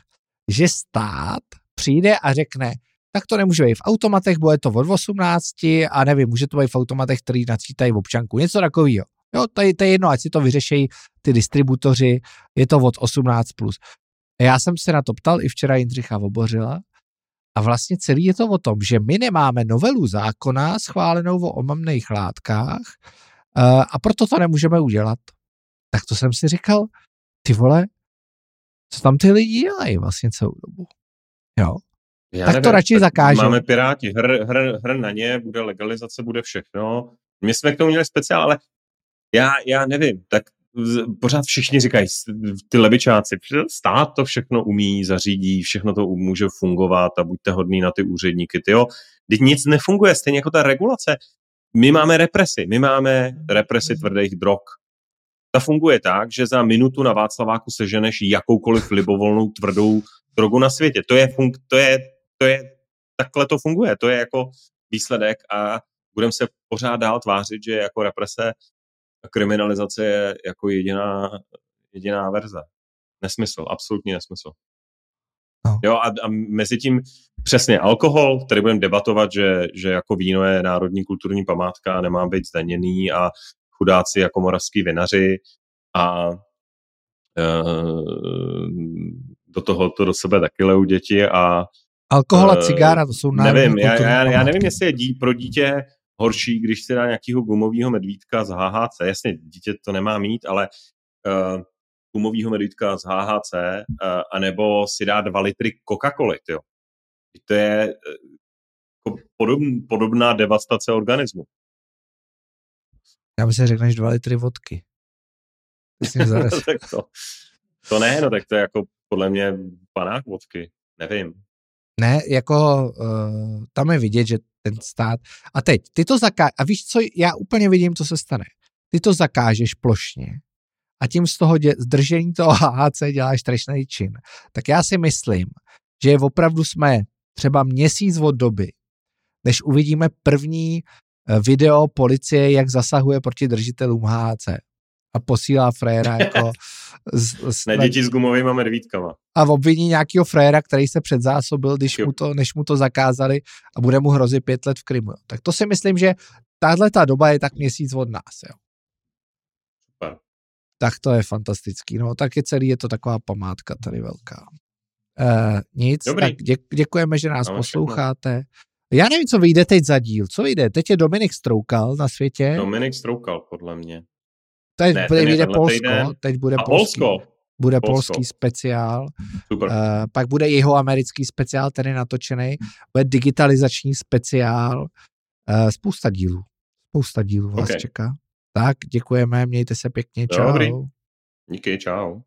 Speaker 1: že stát přijde a řekne, tak to nemůže být v automatech, bude to od 18 a nevím, může to být v automatech, který načítají v občanku, něco takového. Jo, to je, to je jedno, ať si to vyřešejí ty distributoři, je to od 18+. Plus. Já jsem se na to ptal i včera Jindřicha Vobořila a vlastně celý je to o tom, že my nemáme novelu zákona schválenou o omamných látkách uh, a proto to nemůžeme udělat. Tak to jsem si říkal, ty vole, co tam ty lidi dělají vlastně celou dobu. Jo. Já tak nevím, to radši zakážeme.
Speaker 2: Máme Piráti, hr, hr, hr na ně, bude legalizace, bude všechno. My jsme k tomu měli speciál, ale já, já nevím, tak pořád všichni říkají, ty levičáci, stát to všechno umí, zařídí, všechno to může fungovat a buďte hodný na ty úředníky. Ty jo, teď nic nefunguje, stejně jako ta regulace. My máme represi, my máme represi tvrdých drog. Ta funguje tak, že za minutu na Václaváku seženeš jakoukoliv libovolnou tvrdou drogu na světě. To je, fun- to je, to je, takhle to funguje, to je jako výsledek a budeme se pořád dál tvářit, že jako represe kriminalizace je jako jediná, jediná verze. Nesmysl, absolutní nesmysl. No. Jo, a, a mezi tím přesně alkohol, který budeme debatovat, že, že jako víno je národní kulturní památka a nemá být zdaněný a chudáci jako moravský vinaři a e, do toho to do sebe taky lejou děti a
Speaker 1: Alkohol a e, cigára, to jsou
Speaker 2: Nevím, já, já, já nevím, jestli je dí, pro dítě horší, když si dá nějakého gumového medvídka z HHC. Jasně, dítě to nemá mít, ale uh, gumového medvídka z HHC, uh, anebo si dá dva litry Coca-Coly, jo. To je uh, podobn, podobná devastace organismu.
Speaker 1: Já myslím, že řekneš dva litry vodky.
Speaker 2: tak to, to ne, no tak to je jako podle mě panák vodky. Nevím.
Speaker 1: Ne, jako uh, tam je vidět, že ten stát. A teď, ty to zakážeš, a víš co, já úplně vidím, co se stane. Ty to zakážeš plošně a tím z toho dě, zdržení toho HHC děláš trestný čin. Tak já si myslím, že opravdu jsme třeba měsíc od doby, než uvidíme první eh, video policie, jak zasahuje proti držitelům HHC a posílá fréra jako...
Speaker 2: z, z, na děti s gumovými medvídkama.
Speaker 1: A obviní nějakého fréra, který se předzásobil, když mu to, než mu to zakázali a bude mu hrozit pět let v Krymu. Tak to si myslím, že tahle ta doba je tak měsíc od nás. Jo. Super. Tak to je fantastický. No, tak je celý, je to taková památka tady velká. Uh, nic, Dobrý. tak dě, děkujeme, že nás Máme posloucháte. Všechno. Já nevím, co vyjde teď za díl. Co vyjde? Teď je Dominik Stroukal na světě.
Speaker 2: Dominik Stroukal, podle mě.
Speaker 1: Teď ne, bude, vyjde Polsko, týden. teď bude
Speaker 2: A polský, Polsko.
Speaker 1: Bude Polsko. polský speciál. Super. Uh, pak bude jeho americký speciál, ten je natočený. Bude digitalizační speciál. Uh, spousta dílů. Spousta dílů vás okay. čeká. Tak, děkujeme, mějte se pěkně, čau. Dobrý.
Speaker 2: Díky, čau.